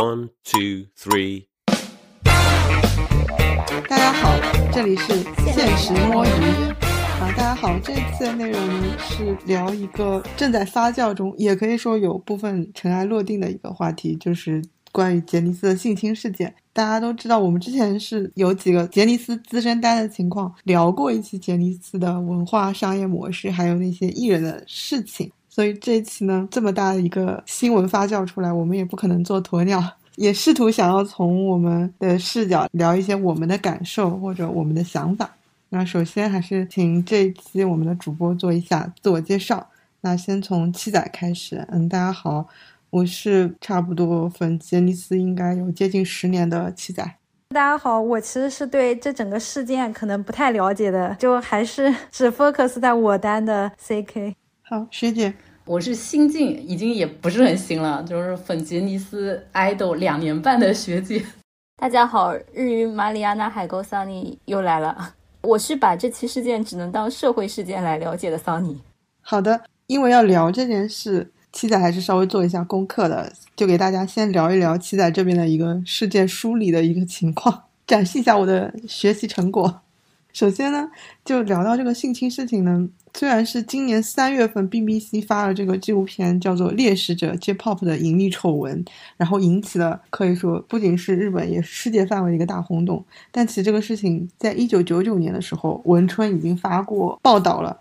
One, two, three. 大家好，这里是现实摸鱼啊！大家好，这次的内容呢是聊一个正在发酵中，也可以说有部分尘埃落定的一个话题，就是关于杰尼斯的性侵事件。大家都知道，我们之前是有几个杰尼斯资深单的情况聊过一期杰尼斯的文化商业模式，还有那些艺人的事情。所以这一期呢，这么大的一个新闻发酵出来，我们也不可能做鸵鸟，也试图想要从我们的视角聊一些我们的感受或者我们的想法。那首先还是请这一期我们的主播做一下自我介绍。那先从七仔开始，嗯，大家好，我是差不多粉杰尼斯应该有接近十年的七仔。大家好，我其实是对这整个事件可能不太了解的，就还是只 focus 在我单的 CK。好，学姐，我是新晋，已经也不是很新了，就是粉杰尼斯 idol 两年半的学姐。大家好，日语马里亚纳海沟桑尼又来了。我是把这期事件只能当社会事件来了解的桑尼。好的，因为要聊这件事，七仔还是稍微做一下功课的，就给大家先聊一聊七仔这边的一个事件梳理的一个情况，展示一下我的学习成果。首先呢，就聊到这个性侵事情呢。虽然是今年三月份 BBC 发了这个纪录片，叫做《猎食者 J-Pop》的隐秘丑闻，然后引起了可以说不仅是日本，也是世界范围的一个大轰动。但其实这个事情在一九九九年的时候，文春已经发过报道了。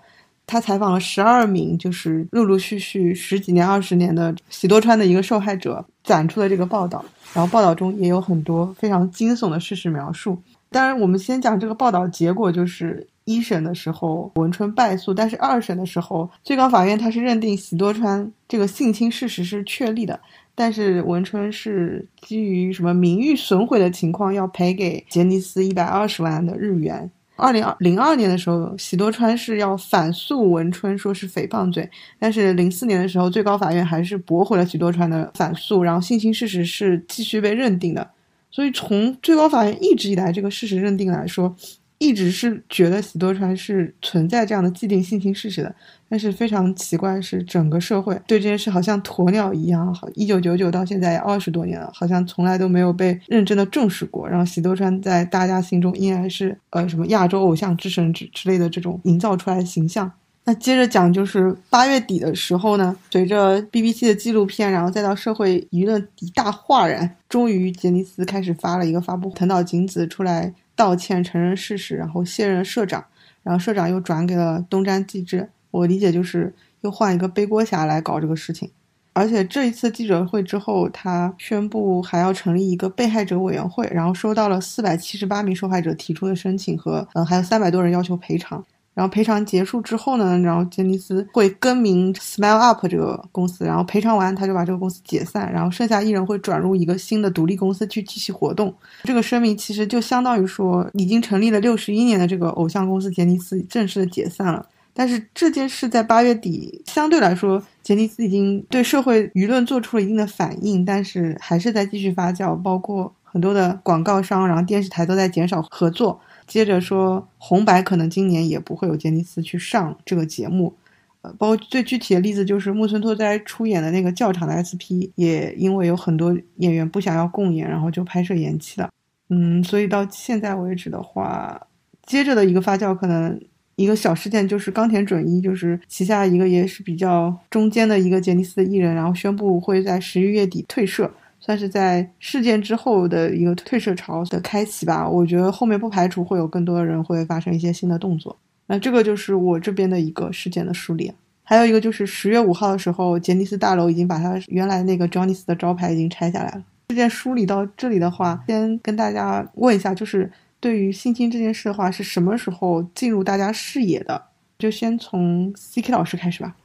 他采访了十二名，就是陆陆续续十几年、二十年的喜多川的一个受害者，展出了这个报道。然后报道中也有很多非常惊悚的事实描述。当然，我们先讲这个报道结果，就是一审的时候文春败诉，但是二审的时候最高法院他是认定喜多川这个性侵事实是确立的，但是文春是基于什么名誉损毁的情况要赔给杰尼斯一百二十万的日元。二零二零二年的时候，喜多川是要反诉文春，说是诽谤罪，但是零四年的时候最高法院还是驳回了喜多川的反诉，然后性侵事实是继续被认定的。所以，从最高法院一直以来这个事实认定来说，一直是觉得喜多川是存在这样的既定性侵事实的。但是非常奇怪是，整个社会对这件事好像鸵鸟一样，好，一九九九到现在二十多年了，好像从来都没有被认真的重视过。然后喜多川在大家心中依然是呃什么亚洲偶像之神之之类的这种营造出来的形象。那接着讲，就是八月底的时候呢，随着 BBC 的纪录片，然后再到社会舆论一大哗然，终于杰尼斯开始发了一个发布，藤岛景子出来道歉，承认事实，然后卸任社长，然后社长又转给了东山纪之。我理解就是又换一个背锅侠来搞这个事情。而且这一次记者会之后，他宣布还要成立一个被害者委员会，然后收到了四百七十八名受害者提出的申请和嗯，还有三百多人要求赔偿。然后赔偿结束之后呢，然后杰尼斯会更名 Smile Up 这个公司，然后赔偿完他就把这个公司解散，然后剩下艺人会转入一个新的独立公司去继续活动。这个声明其实就相当于说，已经成立了六十一年的这个偶像公司杰尼斯正式的解散了。但是这件事在八月底相对来说，杰尼斯已经对社会舆论做出了一定的反应，但是还是在继续发酵，包括很多的广告商，然后电视台都在减少合作。接着说，红白可能今年也不会有杰尼斯去上这个节目，呃，包括最具体的例子就是木村拓哉出演的那个教场的 SP，也因为有很多演员不想要共演，然后就拍摄延期了。嗯，所以到现在为止的话，接着的一个发酵可能一个小事件就是冈田准一，就是旗下一个也是比较中间的一个杰尼斯的艺人，然后宣布会在十一月底退社。算是在事件之后的一个退社潮的开启吧。我觉得后面不排除会有更多的人会发生一些新的动作。那这个就是我这边的一个事件的梳理。还有一个就是十月五号的时候，杰尼斯大楼已经把它原来那个 Johnny's 的招牌已经拆下来了。事件梳理到这里的话，先跟大家问一下，就是对于性侵这件事的话，是什么时候进入大家视野的？就先从 CK 老师开始吧。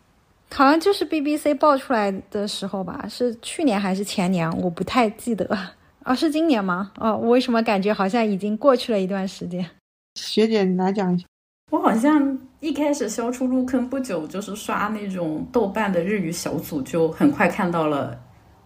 好像就是 BBC 爆出来的时候吧，是去年还是前年？我不太记得。哦，是今年吗？哦，我为什么感觉好像已经过去了一段时间？学姐，你来讲一下。我好像一开始消出入坑不久，就是刷那种豆瓣的日语小组，就很快看到了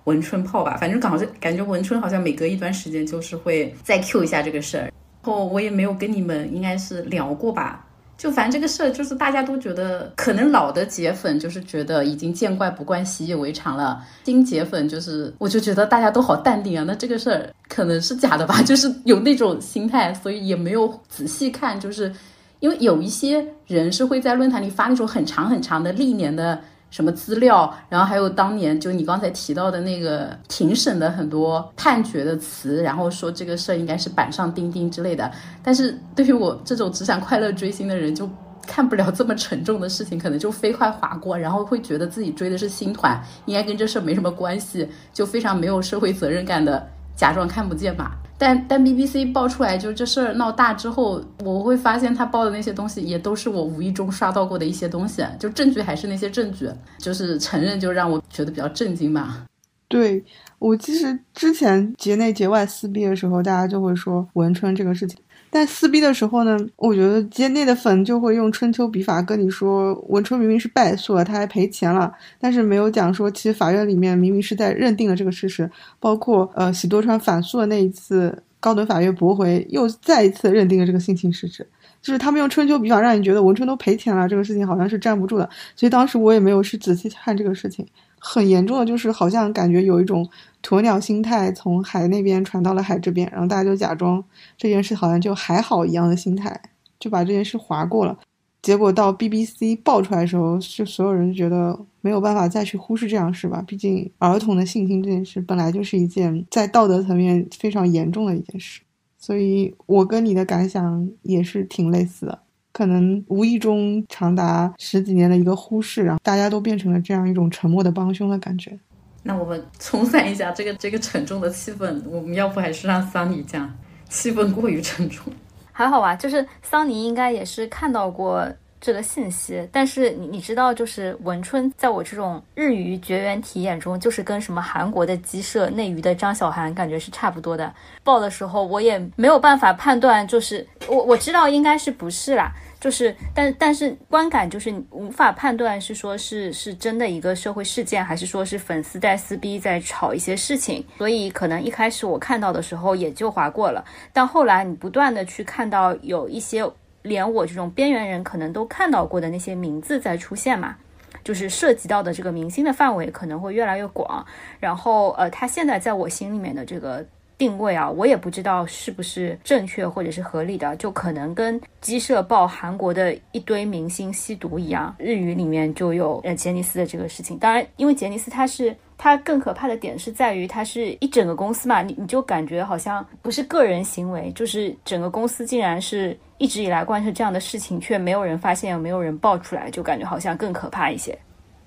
文春炮吧。反正好像感觉文春好像每隔一段时间就是会再 Q 一下这个事儿。然后我也没有跟你们应该是聊过吧。就反正这个事儿，就是大家都觉得，可能老的铁粉就是觉得已经见怪不怪、习以为常了。新铁粉就是，我就觉得大家都好淡定啊。那这个事儿可能是假的吧？就是有那种心态，所以也没有仔细看。就是因为有一些人是会在论坛里发那种很长很长的历年的。什么资料，然后还有当年就你刚才提到的那个庭审的很多判决的词，然后说这个事儿应该是板上钉钉之类的。但是对于我这种只想快乐追星的人，就看不了这么沉重的事情，可能就飞快划过，然后会觉得自己追的是新团，应该跟这事儿没什么关系，就非常没有社会责任感的假装看不见吧。但但 BBC 爆出来，就这事儿闹大之后，我会发现他报的那些东西也都是我无意中刷到过的一些东西，就证据还是那些证据，就是承认就让我觉得比较震惊吧。对我其实之前节内节外撕逼的时候，大家就会说文春这个事情。但撕逼的时候呢，我觉得街内的粉就会用春秋笔法跟你说，文春明明是败诉了，他还赔钱了，但是没有讲说，其实法院里面明明是在认定了这个事实，包括呃喜多川反诉的那一次，高等法院驳回，又再一次认定了这个性侵事实，就是他们用春秋笔法让你觉得文春都赔钱了，这个事情好像是站不住的，所以当时我也没有去仔细看这个事情。很严重的就是，好像感觉有一种鸵鸟心态从海那边传到了海这边，然后大家就假装这件事好像就还好一样的心态，就把这件事划过了。结果到 BBC 爆出来的时候，就所有人觉得没有办法再去忽视这样事吧。毕竟儿童的性侵这件事本来就是一件在道德层面非常严重的一件事，所以我跟你的感想也是挺类似的。可能无意中长达十几年的一个忽视，然后大家都变成了这样一种沉默的帮凶的感觉。那我们冲散一下这个这个沉重的气氛，我们要不还是让桑尼讲？气氛过于沉重。还好吧，就是桑尼应该也是看到过。这个信息，但是你你知道，就是文春在我这种日语绝缘体验中，就是跟什么韩国的鸡舍内娱的张小涵感觉是差不多的。报的时候我也没有办法判断，就是我我知道应该是不是啦，就是但但是观感就是无法判断是说是是真的一个社会事件，还是说是粉丝在撕逼在吵一些事情。所以可能一开始我看到的时候也就划过了，但后来你不断的去看到有一些。连我这种边缘人可能都看到过的那些名字在出现嘛，就是涉及到的这个明星的范围可能会越来越广。然后，呃，他现在在我心里面的这个定位啊，我也不知道是不是正确或者是合理的，就可能跟鸡舍报韩国的一堆明星吸毒一样，日语里面就有呃杰尼斯的这个事情。当然，因为杰尼斯他是。它更可怕的点是在于，它是一整个公司嘛，你你就感觉好像不是个人行为，就是整个公司竟然是一直以来贯彻这样的事情，却没有人发现，也没有人爆出来，就感觉好像更可怕一些。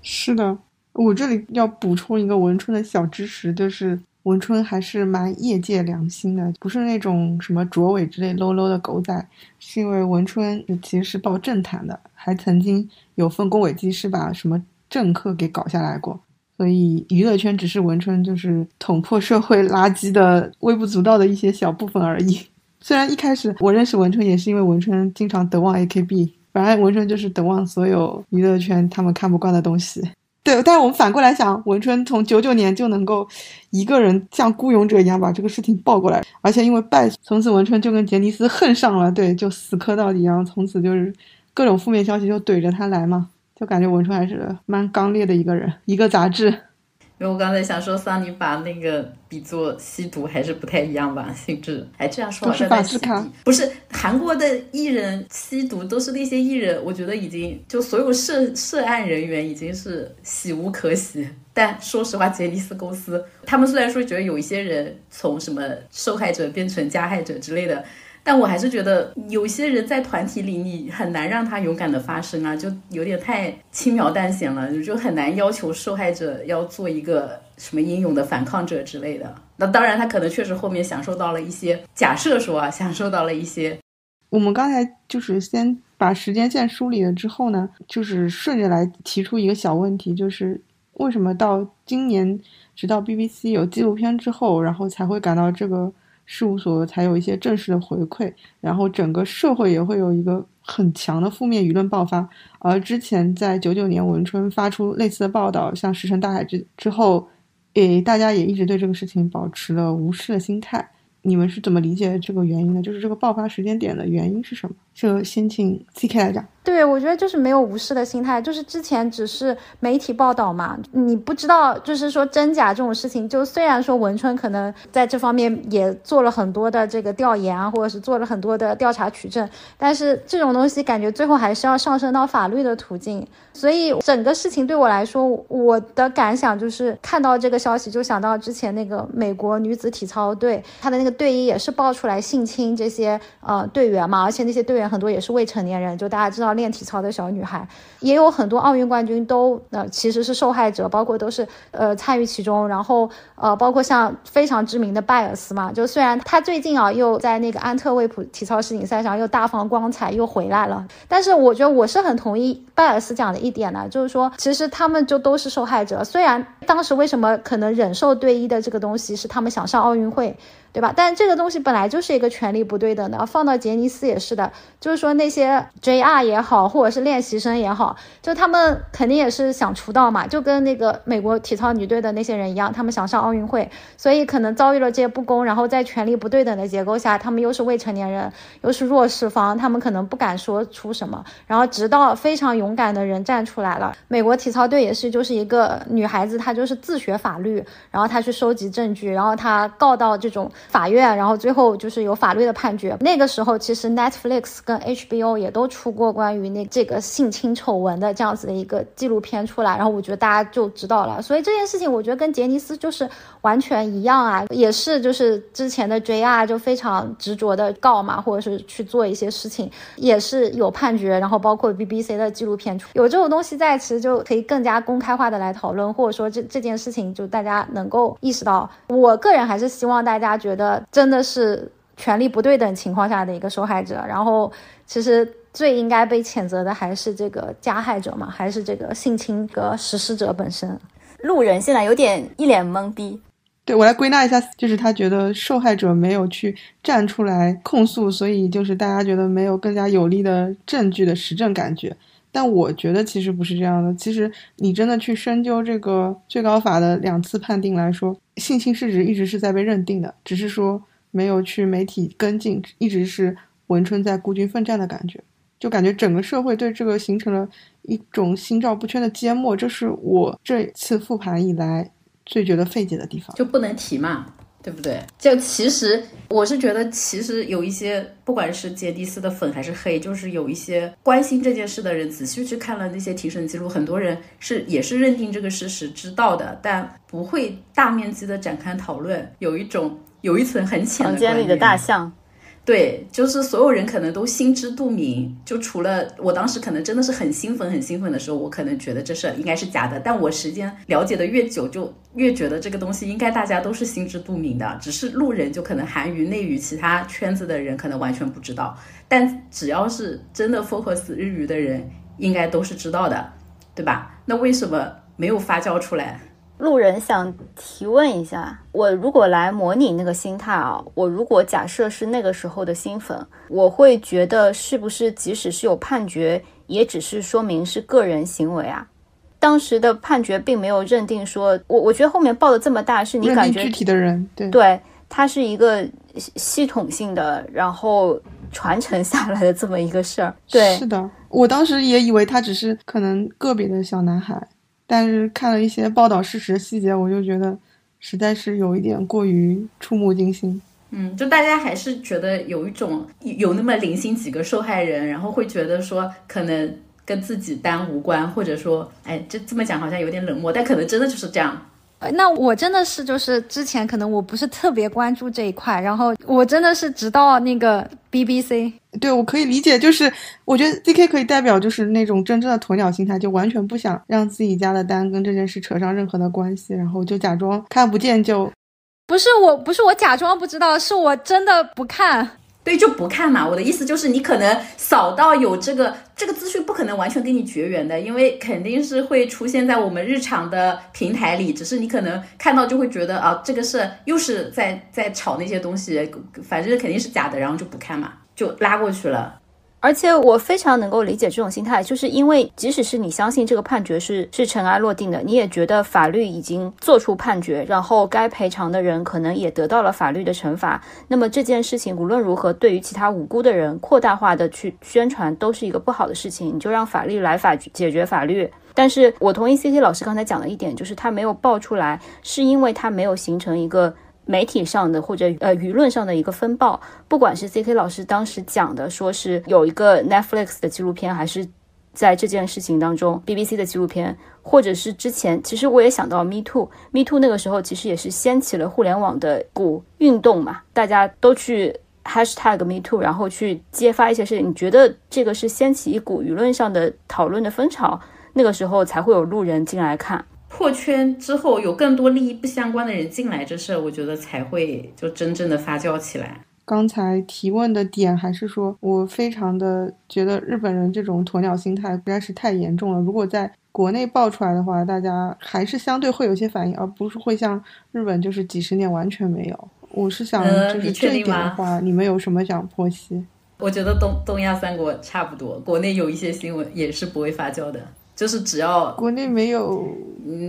是的，我这里要补充一个文春的小知识，就是文春还是蛮业界良心的，不是那种什么卓伟之类 low low 的狗仔，是因为文春其实是报政坛的，还曾经有份工委机是把什么政客给搞下来过。所以娱乐圈只是文春就是捅破社会垃圾的微不足道的一些小部分而已。虽然一开始我认识文春也是因为文春经常德望 AKB，反正文春就是德望所有娱乐圈他们看不惯的东西。对，但是我们反过来想，文春从九九年就能够一个人像孤勇者一样把这个事情报过来，而且因为败，从此文春就跟杰尼斯恨上了，对，就死磕到底，然后从此就是各种负面消息就怼着他来嘛。就感觉文春还是蛮刚烈的一个人，一个杂志。因为我刚才想说，桑尼把那个比作吸毒还是不太一样吧？性质，哎，这样说好像在吸毒。不是韩国的艺人吸毒，都是那些艺人，我觉得已经就所有涉涉案人员已经是喜无可喜。但说实话，杰尼斯公司他们虽然说觉得有一些人从什么受害者变成加害者之类的。但我还是觉得有些人在团体里，你很难让他勇敢的发声啊，就有点太轻描淡写了，就很难要求受害者要做一个什么英勇的反抗者之类的。那当然，他可能确实后面享受到了一些，假设说啊，享受到了一些。我们刚才就是先把时间线梳理了之后呢，就是顺着来提出一个小问题，就是为什么到今年，直到 BBC 有纪录片之后，然后才会感到这个。事务所才有一些正式的回馈，然后整个社会也会有一个很强的负面舆论爆发。而之前在九九年文春发出类似的报道，像石沉大海之之后，诶，大家也一直对这个事情保持了无视的心态。你们是怎么理解这个原因的？就是这个爆发时间点的原因是什么？就先请 CK 来讲。对，我觉得就是没有无视的心态，就是之前只是媒体报道嘛，你不知道，就是说真假这种事情。就虽然说文春可能在这方面也做了很多的这个调研啊，或者是做了很多的调查取证，但是这种东西感觉最后还是要上升到法律的途径。所以整个事情对我来说，我的感想就是看到这个消息就想到之前那个美国女子体操队，她的那个队医也是爆出来性侵这些呃队员嘛，而且那些队员很多也是未成年人，就大家知道。练体操的小女孩，也有很多奥运冠军都呃其实是受害者，包括都是呃参与其中，然后呃包括像非常知名的拜尔斯嘛，就虽然他最近啊又在那个安特卫普体操世锦赛上又大放光彩又回来了，但是我觉得我是很同意拜尔斯讲的一点呢，就是说其实他们就都是受害者，虽然当时为什么可能忍受队医的这个东西是他们想上奥运会。对吧？但这个东西本来就是一个权力不对等的，放到杰尼斯也是的。就是说那些 JR 也好，或者是练习生也好，就他们肯定也是想出道嘛，就跟那个美国体操女队的那些人一样，他们想上奥运会，所以可能遭遇了这些不公，然后在权力不对等的结构下，他们又是未成年人，又是弱势方，他们可能不敢说出什么。然后直到非常勇敢的人站出来了，美国体操队也是，就是一个女孩子，她就是自学法律，然后她去收集证据，然后她告到这种。法院，然后最后就是有法律的判决。那个时候，其实 Netflix 跟 HBO 也都出过关于那这个性侵丑闻的这样子的一个纪录片出来，然后我觉得大家就知道了。所以这件事情，我觉得跟杰尼斯就是完全一样啊，也是就是之前的 JR 就非常执着的告嘛，或者是去做一些事情，也是有判决。然后包括 BBC 的纪录片出有这种东西在，其实就可以更加公开化的来讨论，或者说这这件事情就大家能够意识到。我个人还是希望大家觉觉得。真的是权力不对等情况下的一个受害者，然后其实最应该被谴责的还是这个加害者嘛，还是这个性侵的实施者本身。路人现在有点一脸懵逼。对我来归纳一下，就是他觉得受害者没有去站出来控诉，所以就是大家觉得没有更加有力的证据的实证感觉。但我觉得其实不是这样的，其实你真的去深究这个最高法的两次判定来说。信心市值一直是在被认定的，只是说没有去媒体跟进，一直是文春在孤军奋战的感觉，就感觉整个社会对这个形成了一种心照不宣的缄默，这是我这次复盘以来最觉得费解的地方，就不能提嘛。对不对？就其实我是觉得，其实有一些不管是杰迪斯的粉还是黑，就是有一些关心这件事的人，仔细去看了那些庭审记录，很多人是也是认定这个事实，知道的，但不会大面积的展开讨论，有一种有一层很浅的。房间里的大象。对，就是所有人可能都心知肚明，就除了我当时可能真的是很兴奋、很兴奋的时候，我可能觉得这事应该是假的。但我时间了解的越久，就越觉得这个东西应该大家都是心知肚明的，只是路人就可能韩娱、内娱其他圈子的人可能完全不知道。但只要是真的 focus 日语的人，应该都是知道的，对吧？那为什么没有发酵出来？路人想提问一下，我如果来模拟那个心态啊，我如果假设是那个时候的新粉，我会觉得是不是即使是有判决，也只是说明是个人行为啊？当时的判决并没有认定说，我我觉得后面报的这么大，是你感觉具体的人对对，他是一个系统性的，然后传承下来的这么一个事儿。对，是的，我当时也以为他只是可能个别的小男孩。但是看了一些报道事实细节，我就觉得实在是有一点过于触目惊心。嗯，就大家还是觉得有一种有那么零星几个受害人，然后会觉得说可能跟自己单无关，或者说，哎，这这么讲好像有点冷漠，但可能真的就是这样。那我真的是就是之前可能我不是特别关注这一块，然后我真的是直到那个 BBC，对我可以理解，就是我觉得 DK 可以代表就是那种真正的鸵鸟心态，就完全不想让自己家的单跟这件事扯上任何的关系，然后就假装看不见，就不是我不是我假装不知道，是我真的不看。对，就不看嘛。我的意思就是，你可能扫到有这个这个资讯，不可能完全跟你绝缘的，因为肯定是会出现在我们日常的平台里。只是你可能看到就会觉得啊，这个是又是在在炒那些东西，反正肯定是假的，然后就不看嘛，就拉过去了。而且我非常能够理解这种心态，就是因为即使是你相信这个判决是是尘埃落定的，你也觉得法律已经做出判决，然后该赔偿的人可能也得到了法律的惩罚。那么这件事情无论如何，对于其他无辜的人扩大化的去宣传，都是一个不好的事情。你就让法律来法解决法律。但是我同意 C C 老师刚才讲的一点，就是他没有爆出来，是因为他没有形成一个。媒体上的或者呃舆论上的一个风暴，不管是 C K 老师当时讲的，说是有一个 Netflix 的纪录片，还是在这件事情当中 B B C 的纪录片，或者是之前，其实我也想到 Me Too，Me Too 那个时候其实也是掀起了互联网的股运动嘛，大家都去 Hashtag Me Too，然后去揭发一些事情。你觉得这个是掀起一股舆论上的讨论的风潮，那个时候才会有路人进来看。破圈之后，有更多利益不相关的人进来，这事儿我觉得才会就真正的发酵起来。刚才提问的点还是说我非常的觉得日本人这种鸵鸟心态实在是太严重了。如果在国内爆出来的话，大家还是相对会有些反应，而不是会像日本就是几十年完全没有。我是想就是这一点的话，你们有什么想剖析？我觉得东东亚三国差不多，国内有一些新闻也是不会发酵的。就是只要国内没有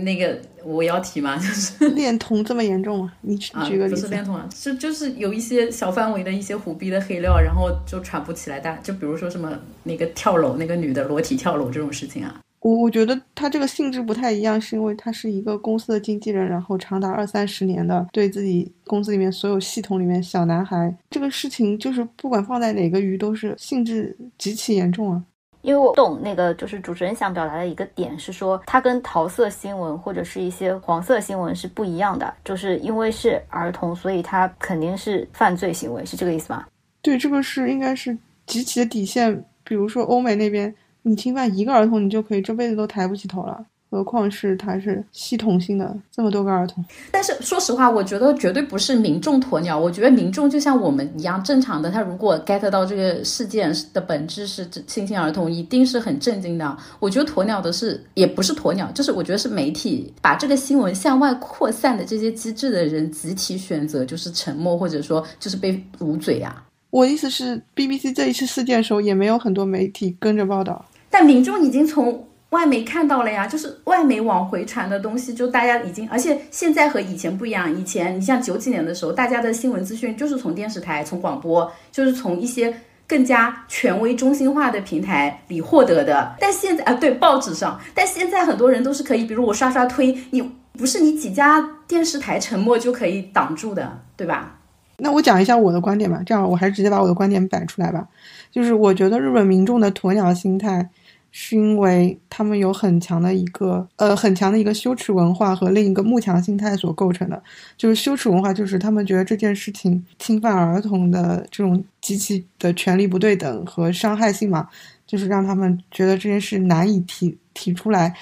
那个我要提嘛，就是恋童这么严重吗？你举个例子。不是恋童啊，是就是有一些小范围的一些虎逼的黑料，然后就传不起来。大就比如说什么那个跳楼，那个女的裸体跳楼这种事情啊。我我觉得他这个性质不太一样，是因为他是一个公司的经纪人，然后长达二三十年的对自己公司里面所有系统里面小男孩这个事情，就是不管放在哪个鱼都是性质极其严重啊。因为我懂那个，就是主持人想表达的一个点是说，它跟桃色新闻或者是一些黄色新闻是不一样的，就是因为是儿童，所以他肯定是犯罪行为，是这个意思吗？对，这个是应该是极其的底线。比如说欧美那边，你侵犯一个儿童，你就可以这辈子都抬不起头了。何况是它是系统性的这么多个儿童，但是说实话，我觉得绝对不是民众鸵鸟。我觉得民众就像我们一样正常的，他如果 get 到这个事件的本质是性侵儿童，一定是很震惊的。我觉得鸵鸟的是也不是鸵鸟，就是我觉得是媒体把这个新闻向外扩散的这些机制的人集体选择就是沉默，或者说就是被捂嘴呀。我的意思是，BBC 这一次事件的时候也没有很多媒体跟着报道，但民众已经从。外媒看到了呀，就是外媒往回传的东西，就大家已经，而且现在和以前不一样。以前你像九几年的时候，大家的新闻资讯就是从电视台、从广播，就是从一些更加权威、中心化的平台里获得的。但现在啊，对报纸上，但现在很多人都是可以，比如我刷刷推，你不是你几家电视台沉默就可以挡住的，对吧？那我讲一下我的观点吧，这样我还是直接把我的观点摆出来吧。就是我觉得日本民众的鸵鸟心态。是因为他们有很强的一个呃很强的一个羞耻文化和另一个慕强心态所构成的，就是羞耻文化，就是他们觉得这件事情侵犯儿童的这种极其的权利不对等和伤害性嘛，就是让他们觉得这件事难以提提出来，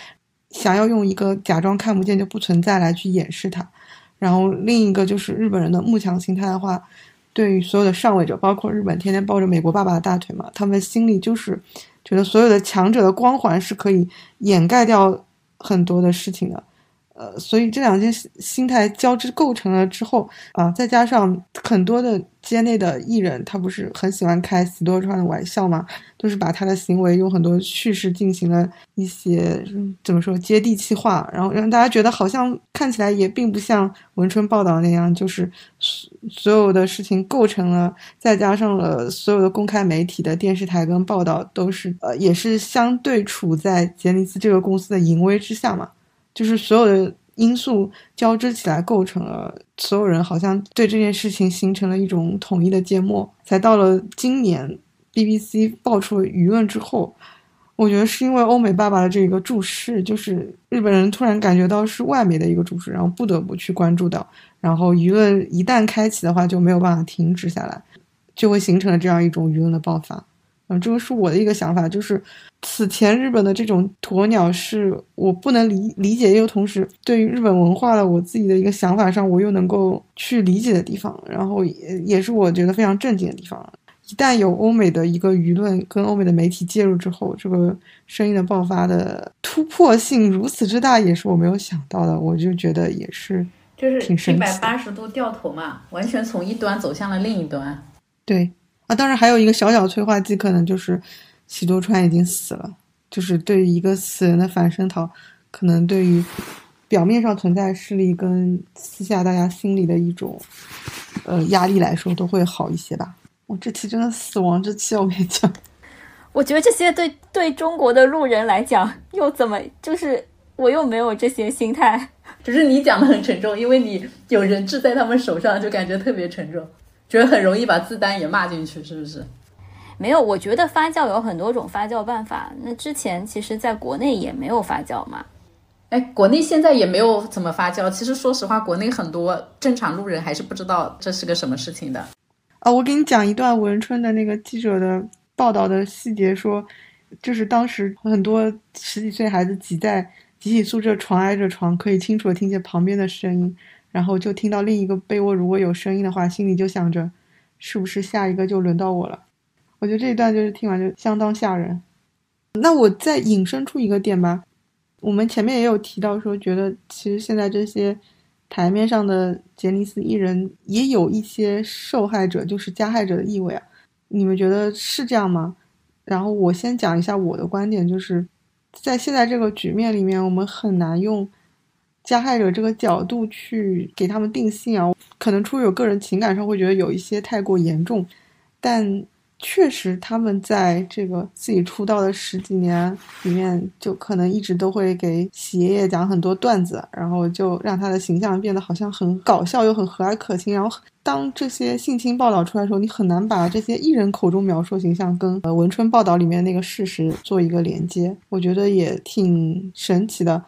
想要用一个假装看不见就不存在来去掩饰它。然后另一个就是日本人的慕强心态的话，对于所有的上位者，包括日本天天抱着美国爸爸的大腿嘛，他们心里就是。觉得所有的强者的光环是可以掩盖掉很多的事情的。呃，所以这两件心态交织构成了之后啊，再加上很多的街内的艺人，他不是很喜欢开喜多川的玩笑嘛？都是把他的行为用很多叙事进行了一些怎么说接地气化，然后让大家觉得好像看起来也并不像文春报道那样，就是所所有的事情构成了，再加上了所有的公开媒体的电视台跟报道都是呃，也是相对处在杰尼斯这个公司的淫威之下嘛。就是所有的因素交织起来，构成了所有人好像对这件事情形成了一种统一的缄默。才到了今年，BBC 爆出了舆论之后，我觉得是因为欧美爸爸的这个注释，就是日本人突然感觉到是外媒的一个注释，然后不得不去关注到，然后舆论一旦开启的话，就没有办法停止下来，就会形成了这样一种舆论的爆发。嗯，这个是我的一个想法，就是此前日本的这种鸵鸟是我不能理理解，又同时对于日本文化的我自己的一个想法上，我又能够去理解的地方，然后也也是我觉得非常震惊的地方。一旦有欧美的一个舆论跟欧美的媒体介入之后，这个声音的爆发的突破性如此之大，也是我没有想到的。我就觉得也是，就是一百八十度掉头嘛，完全从一端走向了另一端。对。啊，当然还有一个小小催化剂，可能就是喜多川已经死了，就是对于一个死人的反声讨，可能对于表面上存在势力跟私下大家心里的一种呃压力来说，都会好一些吧。我这期真的死亡之期，我跟你讲。我觉得这些对对中国的路人来讲，又怎么就是我又没有这些心态，只是你讲的很沉重，因为你有人质在他们手上，就感觉特别沉重，觉得很容易把自担也骂进去，是不是？没有，我觉得发酵有很多种发酵办法。那之前其实在国内也没有发酵嘛。哎，国内现在也没有怎么发酵。其实说实话，国内很多正常路人还是不知道这是个什么事情的。哦，我给你讲一段文春的那个记者的报道的细节，说，就是当时很多十几岁孩子挤在集体宿舍床挨着床，可以清楚的听见旁边的声音，然后就听到另一个被窝如果有声音的话，心里就想着，是不是下一个就轮到我了？我觉得这一段就是听完就相当吓人。那我再引申出一个点吧，我们前面也有提到说，觉得其实现在这些。台面上的杰尼斯艺人也有一些受害者，就是加害者的意味啊，你们觉得是这样吗？然后我先讲一下我的观点，就是在现在这个局面里面，我们很难用加害者这个角度去给他们定性啊，可能出于我个人情感上会觉得有一些太过严重，但。确实，他们在这个自己出道的十几年里面，就可能一直都会给喜爷爷讲很多段子，然后就让他的形象变得好像很搞笑又很和蔼可亲。然后当这些性侵报道出来的时候，你很难把这些艺人口中描述形象跟呃文春报道里面那个事实做一个连接，我觉得也挺神奇的。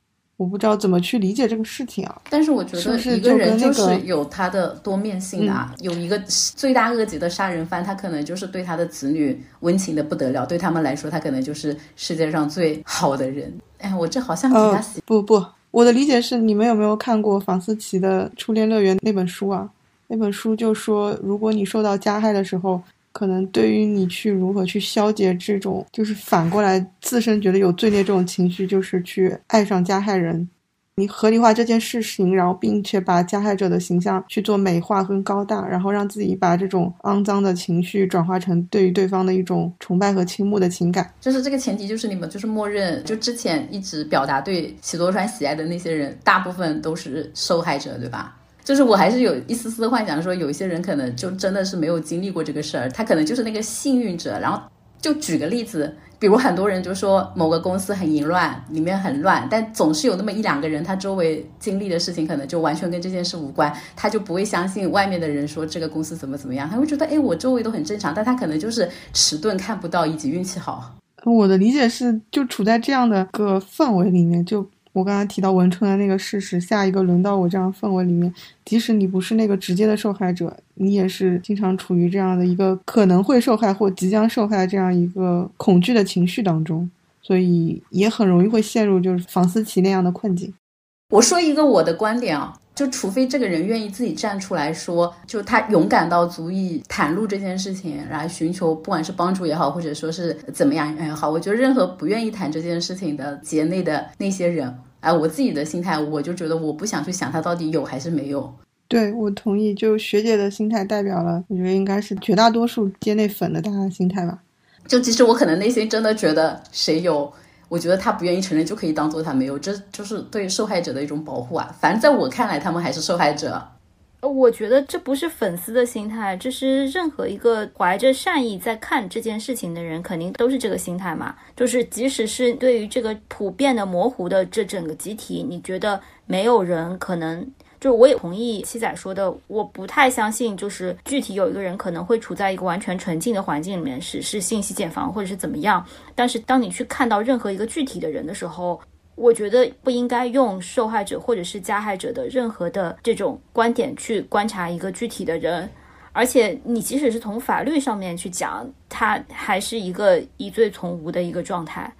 我不知道怎么去理解这个事情啊，但是我觉得一个人就是有他的多面性的啊。有一个罪大恶极的杀人犯，他可能就是对他的子女温情的不得了，对他们来说，他可能就是世界上最好的人。哎，我这好像给他洗。不不，我的理解是，你们有没有看过房思琪的《初恋乐园》那本书啊？那本书就说，如果你受到加害的时候。可能对于你去如何去消解这种，就是反过来自身觉得有罪孽这种情绪，就是去爱上加害人，你合理化这件事情，然后并且把加害者的形象去做美化跟高大，然后让自己把这种肮脏的情绪转化成对于对方的一种崇拜和倾慕的情感。就是这个前提，就是你们就是默认，就之前一直表达对喜多川喜爱的那些人，大部分都是受害者，对吧？就是我还是有一丝丝幻想，说有一些人可能就真的是没有经历过这个事儿，他可能就是那个幸运者。然后就举个例子，比如很多人就说某个公司很淫乱，里面很乱，但总是有那么一两个人，他周围经历的事情可能就完全跟这件事无关，他就不会相信外面的人说这个公司怎么怎么样，他会觉得哎，我周围都很正常，但他可能就是迟钝看不到以及运气好。我的理解是，就处在这样的个氛围里面就。我刚才提到文春的那个事实，下一个轮到我这样氛围里面，即使你不是那个直接的受害者，你也是经常处于这样的一个可能会受害或即将受害这样一个恐惧的情绪当中，所以也很容易会陷入就是房思琪那样的困境。我说一个我的观点啊，就除非这个人愿意自己站出来说，就他勇敢到足以袒露这件事情，来寻求不管是帮助也好，或者说是怎么样也好，我觉得任何不愿意谈这件事情的节内的那些人。哎，我自己的心态，我就觉得我不想去想他到底有还是没有。对，我同意。就学姐的心态代表了，我觉得应该是绝大多数街内粉的大家心态吧。就其实我可能内心真的觉得谁有，我觉得他不愿意承认就可以当做他没有，这就是对受害者的一种保护啊。反正在我看来，他们还是受害者。呃我觉得这不是粉丝的心态，这是任何一个怀着善意在看这件事情的人，肯定都是这个心态嘛。就是即使是对于这个普遍的模糊的这整个集体，你觉得没有人可能，就我也同意七仔说的，我不太相信，就是具体有一个人可能会处在一个完全纯净的环境里面，是是信息茧房或者是怎么样。但是当你去看到任何一个具体的人的时候，我觉得不应该用受害者或者是加害者的任何的这种观点去观察一个具体的人，而且你即使是从法律上面去讲，他还是一个疑罪从无的一个状态。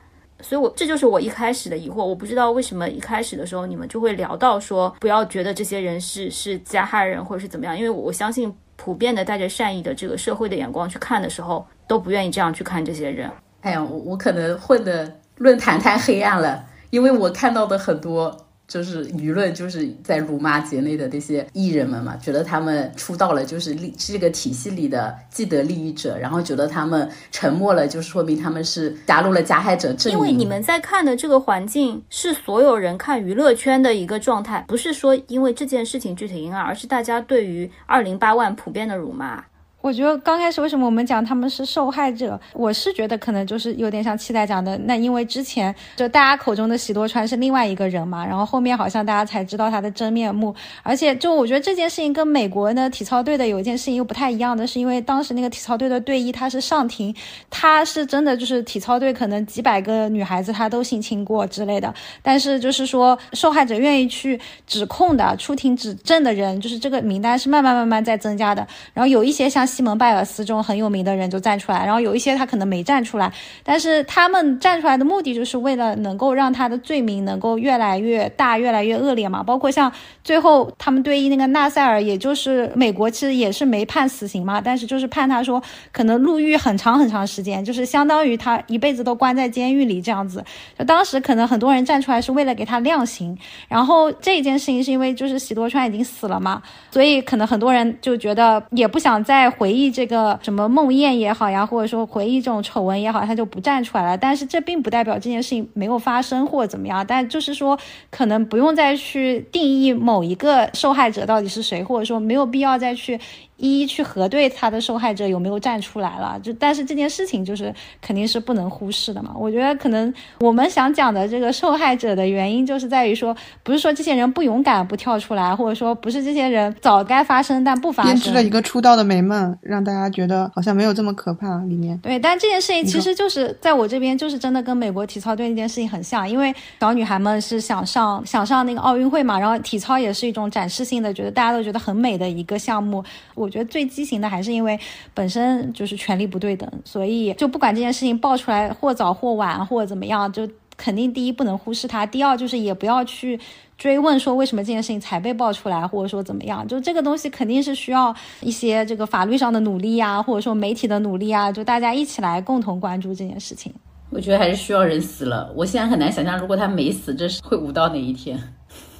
所以，我这就是我一开始的疑惑。我不知道为什么一开始的时候你们就会聊到说不要觉得这些人是是加害人或者是怎么样，因为我相信普遍的带着善意的这个社会的眼光去看的时候，都不愿意这样去看这些人。哎呀，我我可能混的论坛太黑暗了。因为我看到的很多就是舆论就是在辱骂节内的这些艺人们嘛，觉得他们出道了就是利这个体系里的既得利益者，然后觉得他们沉默了，就说明他们是加入了加害者阵营。因为你们在看的这个环境是所有人看娱乐圈的一个状态，不是说因为这件事情具体因案，而是大家对于二零八万普遍的辱骂。我觉得刚开始为什么我们讲他们是受害者，我是觉得可能就是有点像期待讲的，那因为之前就大家口中的喜多川是另外一个人嘛，然后后面好像大家才知道他的真面目，而且就我觉得这件事情跟美国的体操队的有一件事情又不太一样的是，因为当时那个体操队的队医他是上庭，他是真的就是体操队可能几百个女孩子他都性侵过之类的，但是就是说受害者愿意去指控的出庭指证的人，就是这个名单是慢慢慢慢在增加的，然后有一些像西蒙拜尔斯这种很有名的人就站出来，然后有一些他可能没站出来，但是他们站出来的目的就是为了能够让他的罪名能够越来越大、越来越恶劣嘛，包括像最后他们对于那个纳赛尔，也就是美国其实也是没判死刑嘛，但是就是判他说可能入狱很长很长时间，就是相当于他一辈子都关在监狱里这样子。就当时可能很多人站出来是为了给他量刑，然后这件事情是因为就是喜多川已经死了嘛，所以可能很多人就觉得也不想再回忆这个什么梦魇也好呀，或者说回忆这种丑闻也好，他就不站出来了。但是这并不代表这件事情没有发生或怎么样，但就是说可能不用再去定义某一个受害者到底是谁，或者说没有必要再去。一一去核对他的受害者有没有站出来了，就但是这件事情就是肯定是不能忽视的嘛。我觉得可能我们想讲的这个受害者的原因，就是在于说，不是说这些人不勇敢不跳出来，或者说不是这些人早该发生但不发生，编织了一个出道的美梦，让大家觉得好像没有这么可怕。里面对，但这件事情其实就是在我这边就是真的跟美国体操队那件事情很像，因为小女孩们是想上想上那个奥运会嘛，然后体操也是一种展示性的，觉得大家都觉得很美的一个项目。我觉得最畸形的还是因为本身就是权力不对等，所以就不管这件事情爆出来或早或晚或者怎么样，就肯定第一不能忽视它，第二就是也不要去追问说为什么这件事情才被爆出来，或者说怎么样，就这个东西肯定是需要一些这个法律上的努力啊，或者说媒体的努力啊，就大家一起来共同关注这件事情。我觉得还是需要人死了，我现在很难想象如果他没死，这是会捂到哪一天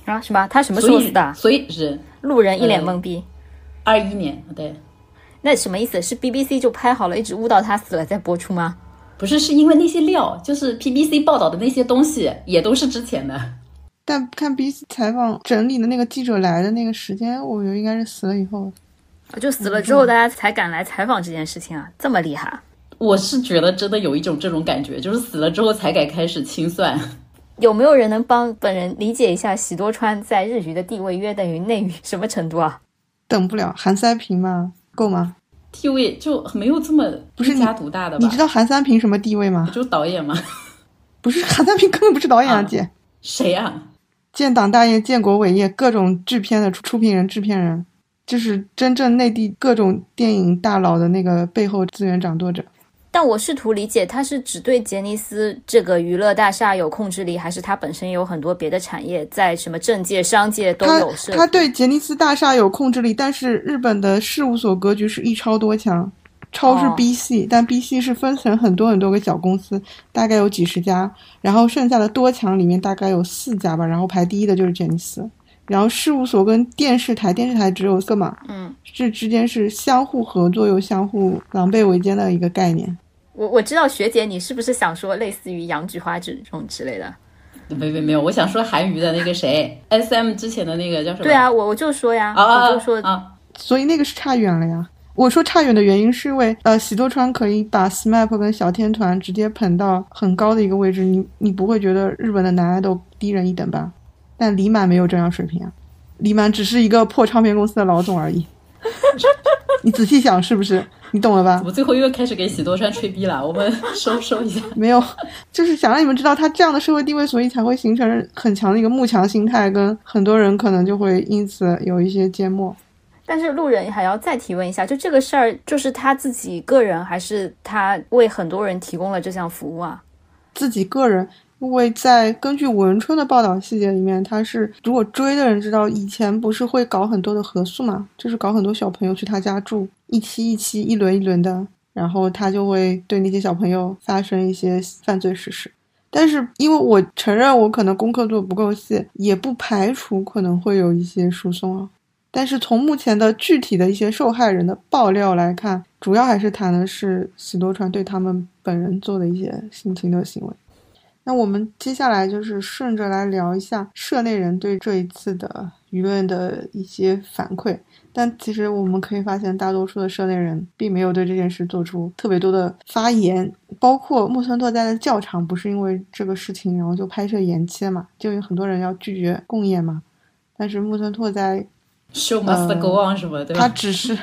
啊？什么？他什么时候死的？所以是路人一脸懵逼。二一年，对，那什么意思？是 BBC 就拍好了，一直误导他死了再播出吗？不是，是因为那些料，就是 BBC 报道的那些东西，也都是之前的。但看 BBC 采访整理的那个记者来的那个时间，我觉得应该是死了以后。就死了之后，大家才敢来采访这件事情啊，这么厉害？我是觉得真的有一种这种感觉，就是死了之后才敢开始清算。有没有人能帮本人理解一下喜多川在日语的地位约等于内娱什么程度啊？等不了，韩三平吗？够吗？地位就没有这么不是一家独大的吧？你知道韩三平什么地位吗？就导演吗？不是，韩三平根本不是导演啊，姐。谁啊？建党大业、建国伟业，各种制片的出品人、制片人，就是真正内地各种电影大佬的那个背后资源掌舵者。但我试图理解，他是只对杰尼斯这个娱乐大厦有控制力，还是他本身有很多别的产业，在什么政界、商界都有他他对杰尼斯大厦有控制力，但是日本的事务所格局是一超多强，超是 B 系，但 B 系是分成很多很多个小公司，大概有几十家，然后剩下的多强里面大概有四家吧，然后排第一的就是杰尼斯，然后事务所跟电视台，电视台只有个嘛，嗯，这之间是相互合作又相互狼狈为奸的一个概念。我我知道学姐，你是不是想说类似于杨菊花这种之类的？没没没有，我想说韩娱的那个谁，S M 之前的那个叫什么？对啊，我我就说呀，我就说啊，所以那个是差远了呀。我说差远的原因是因为，呃，喜多川可以把 SMAP 跟小天团直接捧到很高的一个位置，你你不会觉得日本的男爱豆低人一等吧？但李满没有这样水平啊，李满只是一个破唱片公司的老总而已。你仔细想，是不是？你懂了吧？我最后又开始给喜多川吹逼了，我们 收收一下。没有，就是想让你们知道他这样的社会地位，所以才会形成很强的一个慕强心态，跟很多人可能就会因此有一些缄默。但是路人还要再提问一下，就这个事儿，就是他自己个人，还是他为很多人提供了这项服务啊？自己个人。因为在根据文春的报道细节里面，他是如果追的人知道，以前不是会搞很多的合宿嘛，就是搞很多小朋友去他家住，一期一期，一轮一轮的，然后他就会对那些小朋友发生一些犯罪事实。但是因为我承认我可能功课做不够细，也不排除可能会有一些疏松啊。但是从目前的具体的一些受害人的爆料来看，主要还是谈的是喜多川对他们本人做的一些性侵的行为。那我们接下来就是顺着来聊一下社内人对这一次的舆论的一些反馈。但其实我们可以发现，大多数的社内人并没有对这件事做出特别多的发言。包括木村拓哉的教场，不是因为这个事情然后就拍摄延期了嘛？就有很多人要拒绝公演嘛。但是木村拓哉 show must go on 什么对吧？他只是。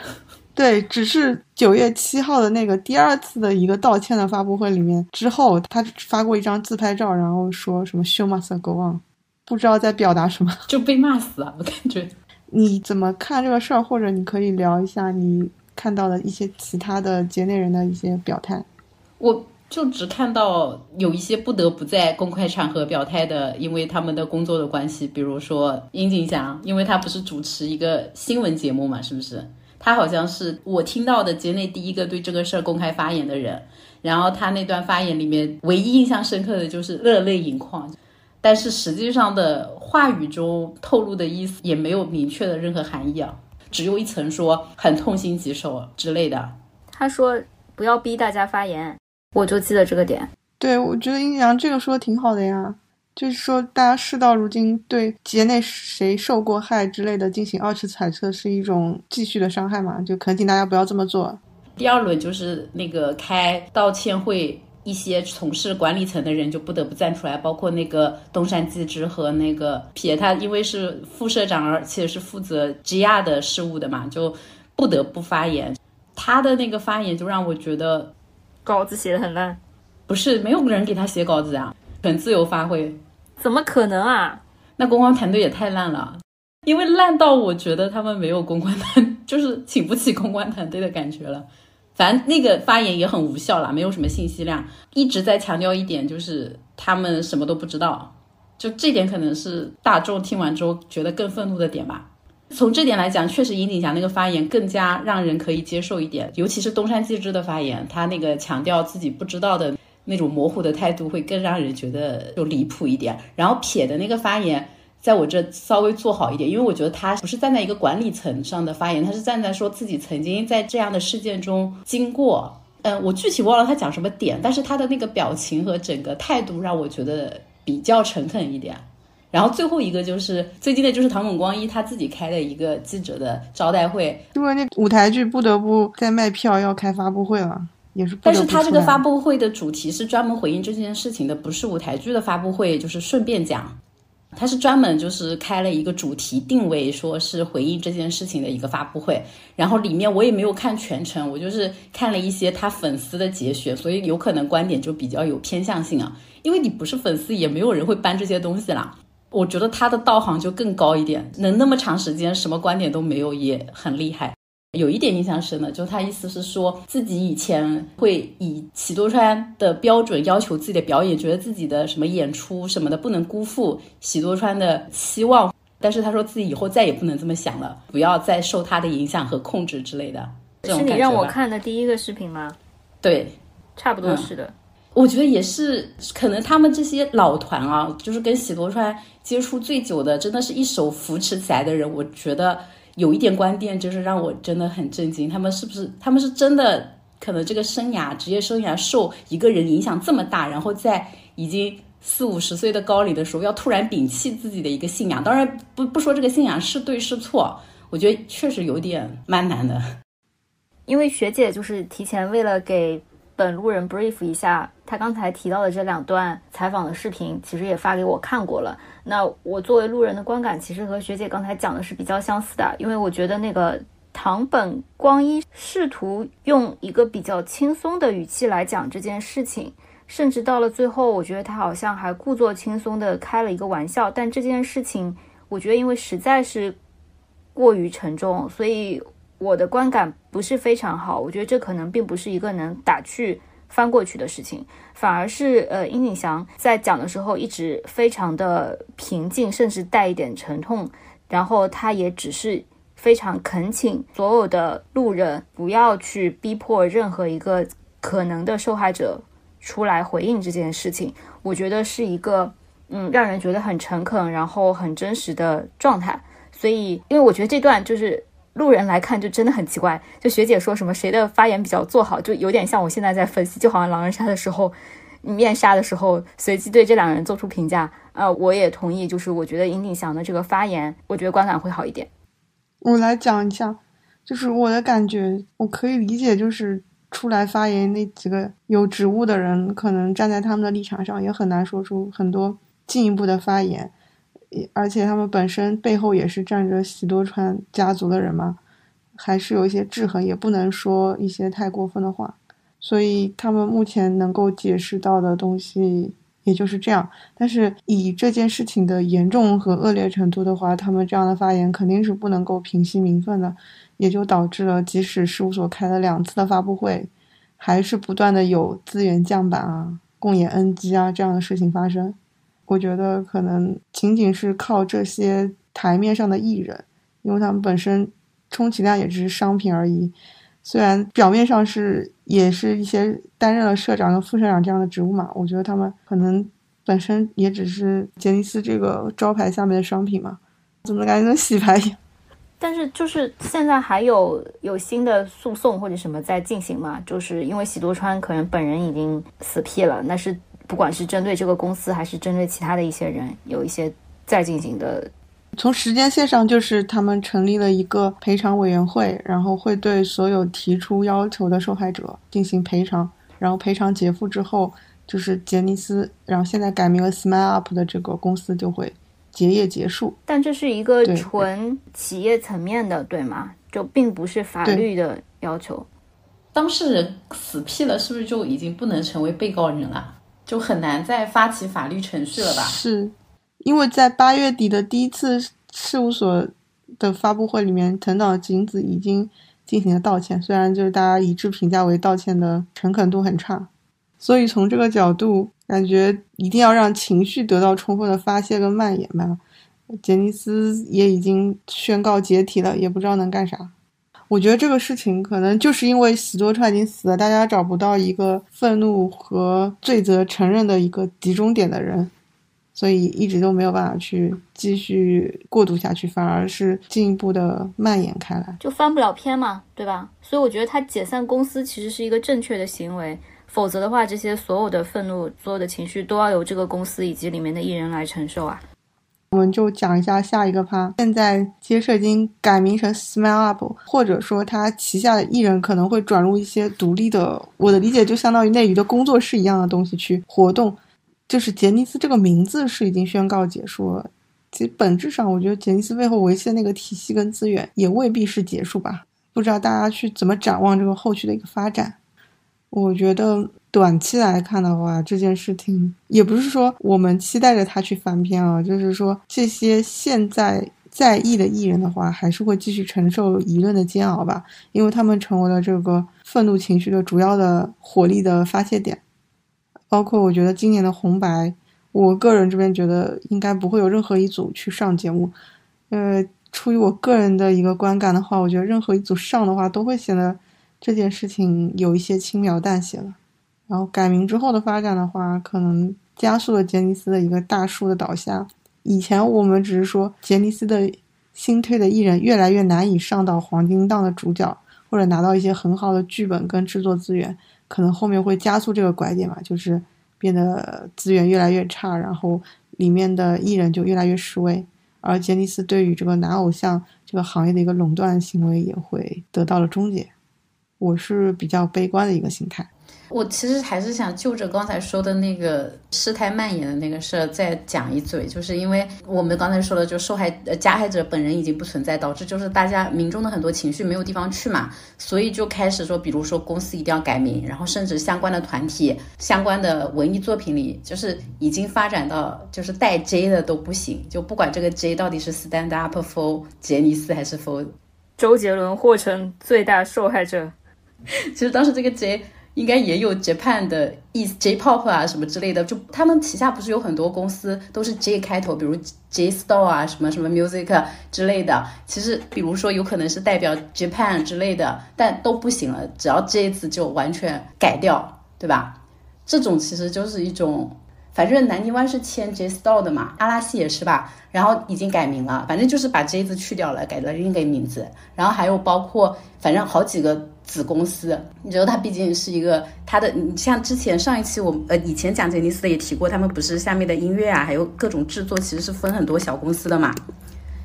对，只是九月七号的那个第二次的一个道歉的发布会里面之后，他发过一张自拍照，然后说什么 “show must go on”，不知道在表达什么，就被骂死了。我感觉，你怎么看这个事儿？或者你可以聊一下你看到的一些其他的节内人的一些表态。我就只看到有一些不得不在公开场合表态的，因为他们的工作的关系，比如说殷景祥，因为他不是主持一个新闻节目嘛，是不是？他好像是我听到的节内第一个对这个事儿公开发言的人，然后他那段发言里面唯一印象深刻的就是热泪盈眶，但是实际上的话语中透露的意思也没有明确的任何含义啊，只有一层说很痛心疾首之类的。他说不要逼大家发言，我就记得这个点。对，我觉得阴阳这个说的挺好的呀。就是说，大家事到如今，对节内谁受过害之类的进行二次揣测，是一种继续的伤害嘛？就恳请大家不要这么做。第二轮就是那个开道歉会，一些从事管理层的人就不得不站出来，包括那个东山纪之和那个撇他，因为是副社长，而且是负责 GR 的事务的嘛，就不得不发言。他的那个发言就让我觉得稿子写的很烂，不是没有人给他写稿子啊，很自由发挥。怎么可能啊？那公关团队也太烂了，因为烂到我觉得他们没有公关团，就是请不起公关团队的感觉了。反正那个发言也很无效了，没有什么信息量，一直在强调一点，就是他们什么都不知道。就这点可能是大众听完之后觉得更愤怒的点吧。从这点来讲，确实尹景祥那个发言更加让人可以接受一点，尤其是东山纪之的发言，他那个强调自己不知道的。那种模糊的态度会更让人觉得就离谱一点。然后撇的那个发言，在我这稍微做好一点，因为我觉得他不是站在一个管理层上的发言，他是站在说自己曾经在这样的事件中经过。嗯，我具体忘了他讲什么点，但是他的那个表情和整个态度让我觉得比较诚恳一点。然后最后一个就是最近的就是唐本光一他自己开的一个记者的招待会，因为那舞台剧不得不在卖票要开发布会了。也是，但是他这个发布会的主题是专门回应这件事情的，不是舞台剧的发布会，就是顺便讲，他是专门就是开了一个主题定位，说是回应这件事情的一个发布会。然后里面我也没有看全程，我就是看了一些他粉丝的节选，所以有可能观点就比较有偏向性啊。因为你不是粉丝，也没有人会搬这些东西啦。我觉得他的道行就更高一点，能那么长时间什么观点都没有，也很厉害。有一点印象深的，就是他意思是说自己以前会以喜多川的标准要求自己的表演，觉得自己的什么演出什么的不能辜负喜多川的期望，但是他说自己以后再也不能这么想了，不要再受他的影响和控制之类的。是你让我看的第一个视频吗？对，差不多是的。我觉得也是，可能他们这些老团啊，就是跟喜多川接触最久的，真的是一手扶持起来的人，我觉得。有一点观点就是让我真的很震惊，他们是不是他们是真的可能这个生涯职业生涯受一个人影响这么大，然后在已经四五十岁的高龄的时候要突然摒弃自己的一个信仰，当然不不说这个信仰是对是错，我觉得确实有点蛮难的。因为学姐就是提前为了给本路人 brief 一下，他刚才提到的这两段采访的视频，其实也发给我看过了。那我作为路人的观感，其实和学姐刚才讲的是比较相似的，因为我觉得那个唐本光一试图用一个比较轻松的语气来讲这件事情，甚至到了最后，我觉得他好像还故作轻松的开了一个玩笑。但这件事情，我觉得因为实在是过于沉重，所以我的观感不是非常好。我觉得这可能并不是一个能打趣。翻过去的事情，反而是呃，殷景祥在讲的时候一直非常的平静，甚至带一点沉痛。然后他也只是非常恳请所有的路人不要去逼迫任何一个可能的受害者出来回应这件事情，我觉得是一个嗯让人觉得很诚恳，然后很真实的状态。所以，因为我觉得这段就是路人来看就真的很奇怪，就学姐说什么谁的发言比较做好，就有点像我现在在分析，就好像狼人杀的时候。面杀的时候，随机对这两个人做出评价。呃，我也同意，就是我觉得尹鼎祥的这个发言，我觉得观感会好一点。我来讲一下，就是我的感觉，我可以理解，就是出来发言那几个有职务的人，可能站在他们的立场上，也很难说出很多进一步的发言。而且他们本身背后也是站着喜多川家族的人嘛，还是有一些制衡，也不能说一些太过分的话。所以他们目前能够解释到的东西也就是这样，但是以这件事情的严重和恶劣程度的话，他们这样的发言肯定是不能够平息民愤的，也就导致了即使事务所开了两次的发布会，还是不断的有资源降板啊、共演 NG 啊这样的事情发生。我觉得可能仅仅是靠这些台面上的艺人，因为他们本身充其量也只是商品而已。虽然表面上是也是一些担任了社长和副社长这样的职务嘛，我觉得他们可能本身也只是杰尼斯这个招牌下面的商品嘛，怎么感觉跟洗牌一样？但是就是现在还有有新的诉讼或者什么在进行嘛？就是因为喜多川可能本人已经死屁了，那是不管是针对这个公司还是针对其他的一些人，有一些再进行的。从时间线上，就是他们成立了一个赔偿委员会，然后会对所有提出要求的受害者进行赔偿，然后赔偿结付之后，就是杰尼斯，然后现在改名为 Smile Up 的这个公司就会结业结束。但这是一个纯企业层面的，对吗？就并不是法律的要求。当事人死屁了，是不是就已经不能成为被告人了？就很难再发起法律程序了吧？是。因为在八月底的第一次事务所的发布会里面，藤岛景子已经进行了道歉，虽然就是大家一致评价为道歉的诚恳度很差，所以从这个角度，感觉一定要让情绪得到充分的发泄跟蔓延吧。杰尼斯也已经宣告解体了，也不知道能干啥。我觉得这个事情可能就是因为喜多川已经死了，大家找不到一个愤怒和罪责承认的一个集中点的人。所以一直都没有办法去继续过渡下去，反而是进一步的蔓延开来，就翻不了篇嘛，对吧？所以我觉得他解散公司其实是一个正确的行为，否则的话，这些所有的愤怒、所有的情绪都要由这个公司以及里面的艺人来承受啊。我们就讲一下下一个趴，现在接社经改名成 Smile Up，或者说他旗下的艺人可能会转入一些独立的，我的理解就相当于内娱的工作室一样的东西去活动。就是杰尼斯这个名字是已经宣告结束了，其实本质上我觉得杰尼斯背后维系的那个体系跟资源也未必是结束吧。不知道大家去怎么展望这个后续的一个发展。我觉得短期来看的话，这件事情也不是说我们期待着他去翻篇啊，就是说这些现在在役的艺人的话，还是会继续承受舆论的煎熬吧，因为他们成为了这个愤怒情绪的主要的火力的发泄点。包括我觉得今年的红白，我个人这边觉得应该不会有任何一组去上节目，呃，出于我个人的一个观感的话，我觉得任何一组上的话，都会显得这件事情有一些轻描淡写了。然后改名之后的发展的话，可能加速了杰尼斯的一个大树的倒下。以前我们只是说杰尼斯的新推的艺人越来越难以上到黄金档的主角，或者拿到一些很好的剧本跟制作资源。可能后面会加速这个拐点嘛，就是变得资源越来越差，然后里面的艺人就越来越失位，而杰尼斯对于这个男偶像这个行业的一个垄断行为也会得到了终结。我是比较悲观的一个心态。我其实还是想就着刚才说的那个事态蔓延的那个事儿再讲一嘴，就是因为我们刚才说的，就受害呃加害者本人已经不存在，导致就是大家民众的很多情绪没有地方去嘛，所以就开始说，比如说公司一定要改名，然后甚至相关的团体、相关的文艺作品里，就是已经发展到就是带 J 的都不行，就不管这个 J 到底是 Stand Up for 杰尼斯还是 for 周杰伦或成最大受害者，其实当时这个 J。应该也有 Japan 的意思，J-pop 啊什么之类的，就他们旗下不是有很多公司都是 J 开头，比如 J Store 啊，什么什么 Music 之类的。其实，比如说有可能是代表 Japan 之类的，但都不行了，只要这一次就完全改掉，对吧？这种其实就是一种，反正南泥湾是签 J Store 的嘛，阿拉西也是吧，然后已经改名了，反正就是把 J 字去掉了，改了另一个名字，然后还有包括反正好几个子公司，你觉得它毕竟是一个它的，你像之前上一期我呃以前讲杰尼斯的也提过，他们不是下面的音乐啊，还有各种制作其实是分很多小公司的嘛，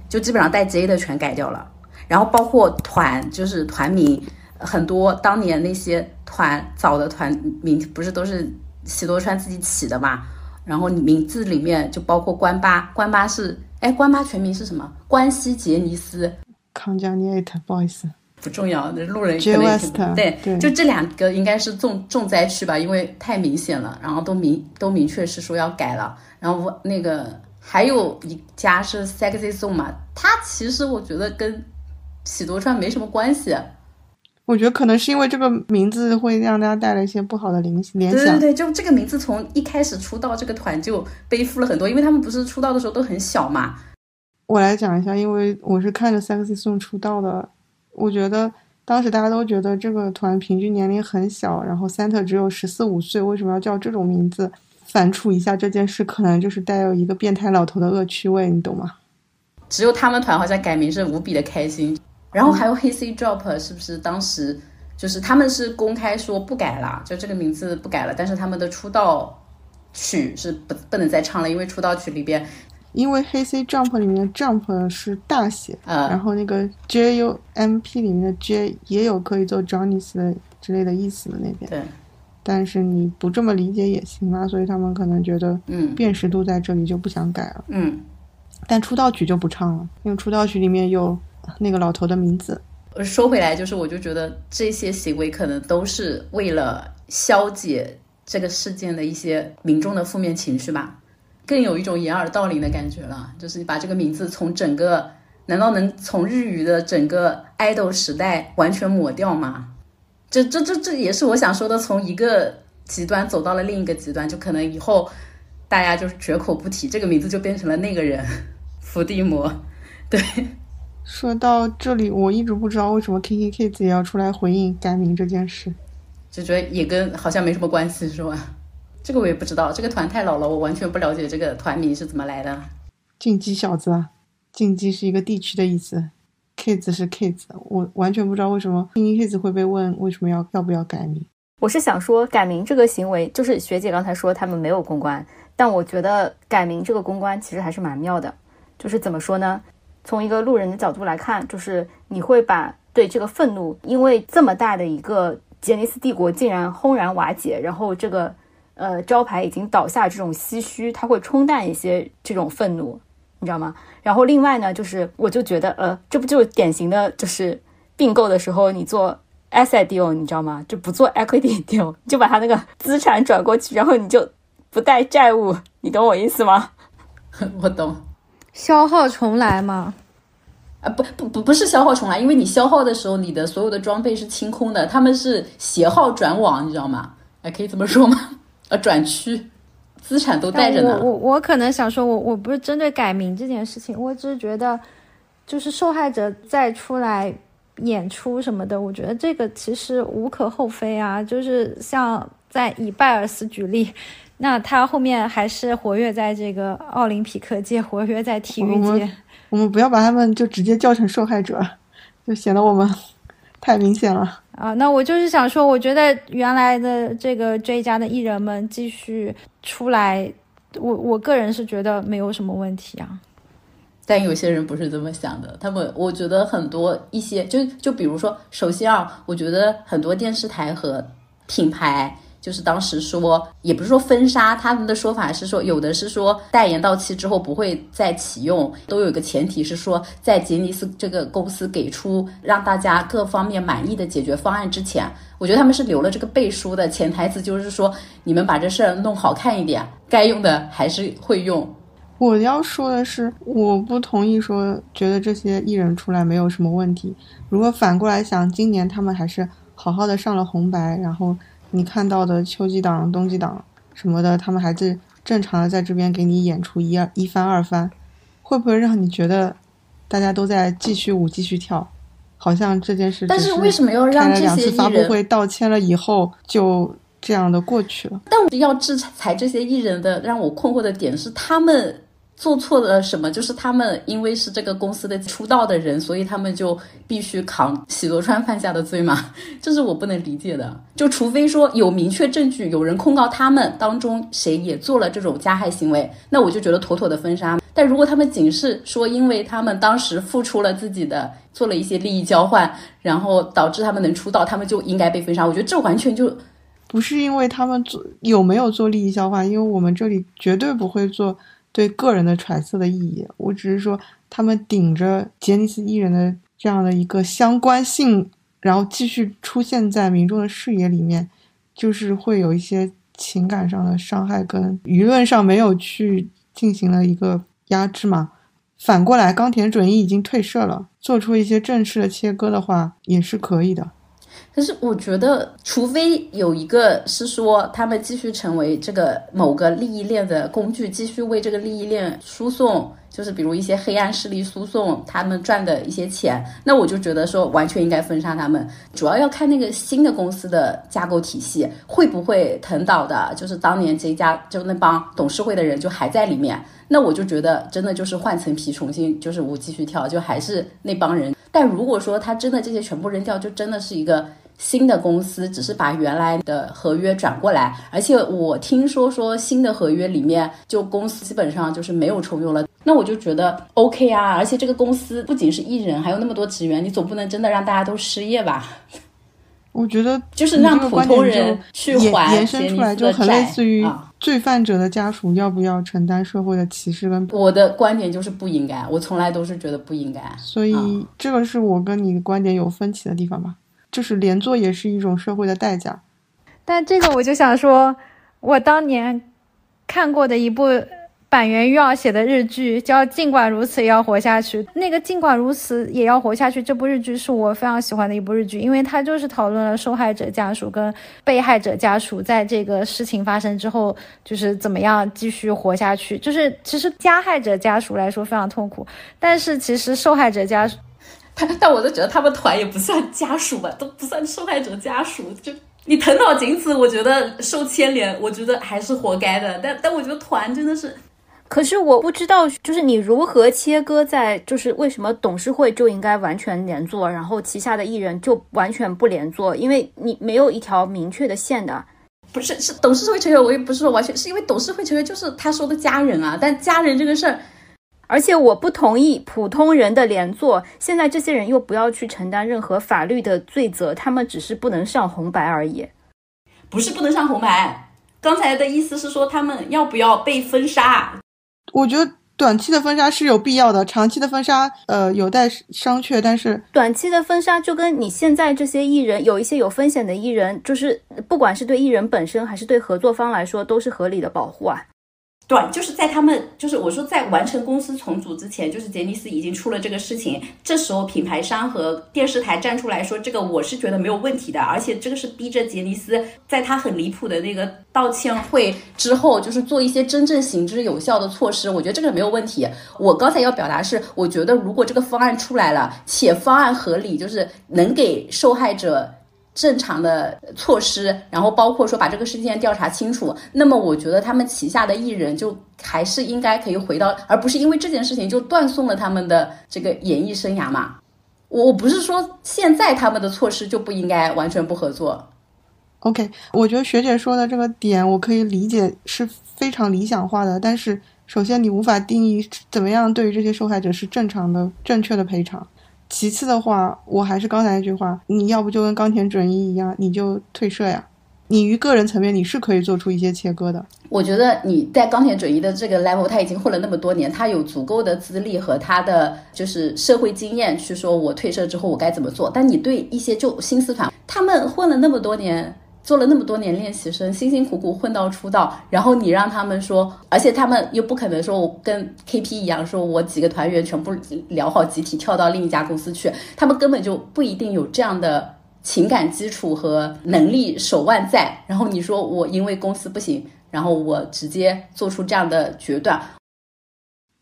就基本上带 J 的全改掉了，然后包括团就是团名。很多当年那些团早的团名不是都是喜多川自己起的嘛？然后名字里面就包括关八，关八是哎，关八全名是什么？关西杰尼斯。康佳尼艾特，不好意思，不重要，那路人可能对对，就这两个应该是重重灾区吧，因为太明显了，然后都明都明确是说要改了。然后那个还有一家是 Sexy Zone 嘛，它其实我觉得跟喜多川没什么关系。我觉得可能是因为这个名字会让大家带来一些不好的联联想。对对对，就这个名字从一开始出道这个团就背负了很多，因为他们不是出道的时候都很小嘛。我来讲一下，因为我是看着 Sexy Zone 出道的，我觉得当时大家都觉得这个团平均年龄很小，然后 Center 只有十四五岁，为什么要叫这种名字？反刍一下这件事，可能就是带有一个变态老头的恶趣味，你懂吗？只有他们团好像改名是无比的开心。然后还有 Hazy Drop 是不是当时就是他们是公开说不改了，就这个名字不改了，但是他们的出道曲是不不能再唱了，因为出道曲里边，因为黑 C Jump 里面的 Jump 是大写，然后那个 J U M P 里面的 J 也有可以做 Johnny's 的之类的意思的那边，对，但是你不这么理解也行啊，所以他们可能觉得，嗯，辨识度在这里就不想改了，嗯，但出道曲就不唱了，因为出道曲里面有。那个老头的名字，说回来，就是我就觉得这些行为可能都是为了消解这个事件的一些民众的负面情绪吧，更有一种掩耳盗铃的感觉了。就是你把这个名字从整个，难道能从日语的整个爱豆时代完全抹掉吗？这这这这也是我想说的，从一个极端走到了另一个极端，就可能以后大家就是绝口不提这个名字，就变成了那个人 伏地魔，对。说到这里，我一直不知道为什么 K K Kids 也要出来回应改名这件事，就觉得也跟好像没什么关系，是吧？这个我也不知道，这个团太老了，我完全不了解这个团名是怎么来的。进击小子啊，进击是一个地区的意思，Kids 是 Kids，我完全不知道为什么 K K Kids 会被问为什么要要不要改名。我是想说，改名这个行为，就是学姐刚才说他们没有公关，但我觉得改名这个公关其实还是蛮妙的，就是怎么说呢？从一个路人的角度来看，就是你会把对这个愤怒，因为这么大的一个杰尼斯帝国竟然轰然瓦解，然后这个呃招牌已经倒下这种唏嘘，它会冲淡一些这种愤怒，你知道吗？然后另外呢，就是我就觉得呃，这不就是典型的就是并购的时候你做 asset deal，你知道吗？就不做 equity deal，就把他那个资产转过去，然后你就不带债务，你懂我意思吗？我懂。消耗重来嘛？啊，不不不，不是消耗重来，因为你消耗的时候，你的所有的装备是清空的，他们是携号转网，你知道吗？哎，可以这么说吗？呃，转区，资产都带着呢。我我我可能想说，我我不是针对改名这件事情，我只是觉得，就是受害者再出来演出什么的，我觉得这个其实无可厚非啊。就是像在以拜尔斯举例。那他后面还是活跃在这个奥林匹克界，活跃在体育界。我们不要把他们就直接叫成受害者，就显得我们太明显了啊！那我就是想说，我觉得原来的这个追加的艺人们继续出来，我我个人是觉得没有什么问题啊。但有些人不是这么想的，他们我觉得很多一些就就比如说，首先啊，我觉得很多电视台和品牌。就是当时说，也不是说封杀，他们的说法是说，有的是说代言到期之后不会再启用，都有一个前提是说，在杰尼斯这个公司给出让大家各方面满意的解决方案之前，我觉得他们是留了这个背书的潜台词，就是说你们把这事儿弄好看一点，该用的还是会用。我要说的是，我不同意说觉得这些艺人出来没有什么问题。如果反过来想，今年他们还是好好的上了红白，然后。你看到的秋季档、冬季档什么的，他们还是正常的在这边给你演出一二一番二番，会不会让你觉得大家都在继续舞继续跳？好像这件事，但是为什么要让这些两次发布会道歉了以后就这样的过去了。但我要制裁这些艺人的，让我困惑的点是他们。做错了什么？就是他们因为是这个公司的出道的人，所以他们就必须扛喜多川犯下的罪吗？这是我不能理解的。就除非说有明确证据，有人控告他们当中谁也做了这种加害行为，那我就觉得妥妥的封杀。但如果他们仅是说因为他们当时付出了自己的，做了一些利益交换，然后导致他们能出道，他们就应该被封杀。我觉得这完全就不是因为他们做有没有做利益交换，因为我们这里绝对不会做。对个人的揣测的意义，我只是说，他们顶着杰尼斯艺人的这样的一个相关性，然后继续出现在民众的视野里面，就是会有一些情感上的伤害，跟舆论上没有去进行了一个压制嘛。反过来，冈田准一已经退社了，做出一些正式的切割的话，也是可以的。可是我觉得，除非有一个是说他们继续成为这个某个利益链的工具，继续为这个利益链输送，就是比如一些黑暗势力输送他们赚的一些钱，那我就觉得说完全应该封杀他们。主要要看那个新的公司的架构体系会不会腾倒的，就是当年这家就那帮董事会的人就还在里面，那我就觉得真的就是换层皮重新就是我继续跳，就还是那帮人。但如果说他真的这些全部扔掉，就真的是一个。新的公司只是把原来的合约转过来，而且我听说说新的合约里面就公司基本上就是没有重用了，那我就觉得 OK 啊，而且这个公司不仅是艺人，还有那么多职员，你总不能真的让大家都失业吧？我觉得就是让普通人去还延伸出来就很类似于罪犯者的家属要不要承担社会的歧视跟我的观点就是不应该，我从来都是觉得不应该，所以这个是我跟你的观点有分歧的地方吧。就是连坐也是一种社会的代价，但这个我就想说，我当年看过的一部板垣瑞二写的日剧叫《尽管如此也要活下去》，那个《尽管如此也要活下去》这部日剧是我非常喜欢的一部日剧，因为它就是讨论了受害者家属跟被害者家属在这个事情发生之后，就是怎么样继续活下去。就是其实加害者家属来说非常痛苦，但是其实受害者家属。但但我都觉得他们团也不算家属吧，都不算受害者家属。就你藤岛景子，我觉得受牵连，我觉得还是活该的。但但我觉得团真的是，可是我不知道，就是你如何切割在，就是为什么董事会就应该完全连坐，然后旗下的艺人就完全不连坐？因为你没有一条明确的线的。不是，是董事会成员，我也不是说完全，是因为董事会成员就是他说的家人啊。但家人这个事儿。而且我不同意普通人的连坐，现在这些人又不要去承担任何法律的罪责，他们只是不能上红白而已。不是不能上红白，刚才的意思是说他们要不要被封杀？我觉得短期的封杀是有必要的，长期的封杀呃有待商榷。但是短期的封杀就跟你现在这些艺人，有一些有风险的艺人，就是不管是对艺人本身还是对合作方来说，都是合理的保护啊。对，就是在他们，就是我说在完成公司重组之前，就是杰尼斯已经出了这个事情，这时候品牌商和电视台站出来说，这个我是觉得没有问题的，而且这个是逼着杰尼斯在他很离谱的那个道歉会之后，就是做一些真正行之有效的措施，我觉得这个没有问题。我刚才要表达是，我觉得如果这个方案出来了，且方案合理，就是能给受害者。正常的措施，然后包括说把这个事件调查清楚，那么我觉得他们旗下的艺人就还是应该可以回到，而不是因为这件事情就断送了他们的这个演艺生涯嘛。我我不是说现在他们的措施就不应该完全不合作。OK，我觉得学姐说的这个点我可以理解是非常理想化的，但是首先你无法定义怎么样对于这些受害者是正常的、正确的赔偿。其次的话，我还是刚才那句话，你要不就跟钢铁准一一样，你就退社呀。你于个人层面，你是可以做出一些切割的。我觉得你在钢铁准一的这个 level，他已经混了那么多年，他有足够的资历和他的就是社会经验去说，我退社之后我该怎么做。但你对一些就新思团，他们混了那么多年。做了那么多年练习生，辛辛苦苦混到出道，然后你让他们说，而且他们又不可能说我跟 KP 一样，说我几个团员全部聊好集体跳到另一家公司去，他们根本就不一定有这样的情感基础和能力手腕在。然后你说我因为公司不行，然后我直接做出这样的决断，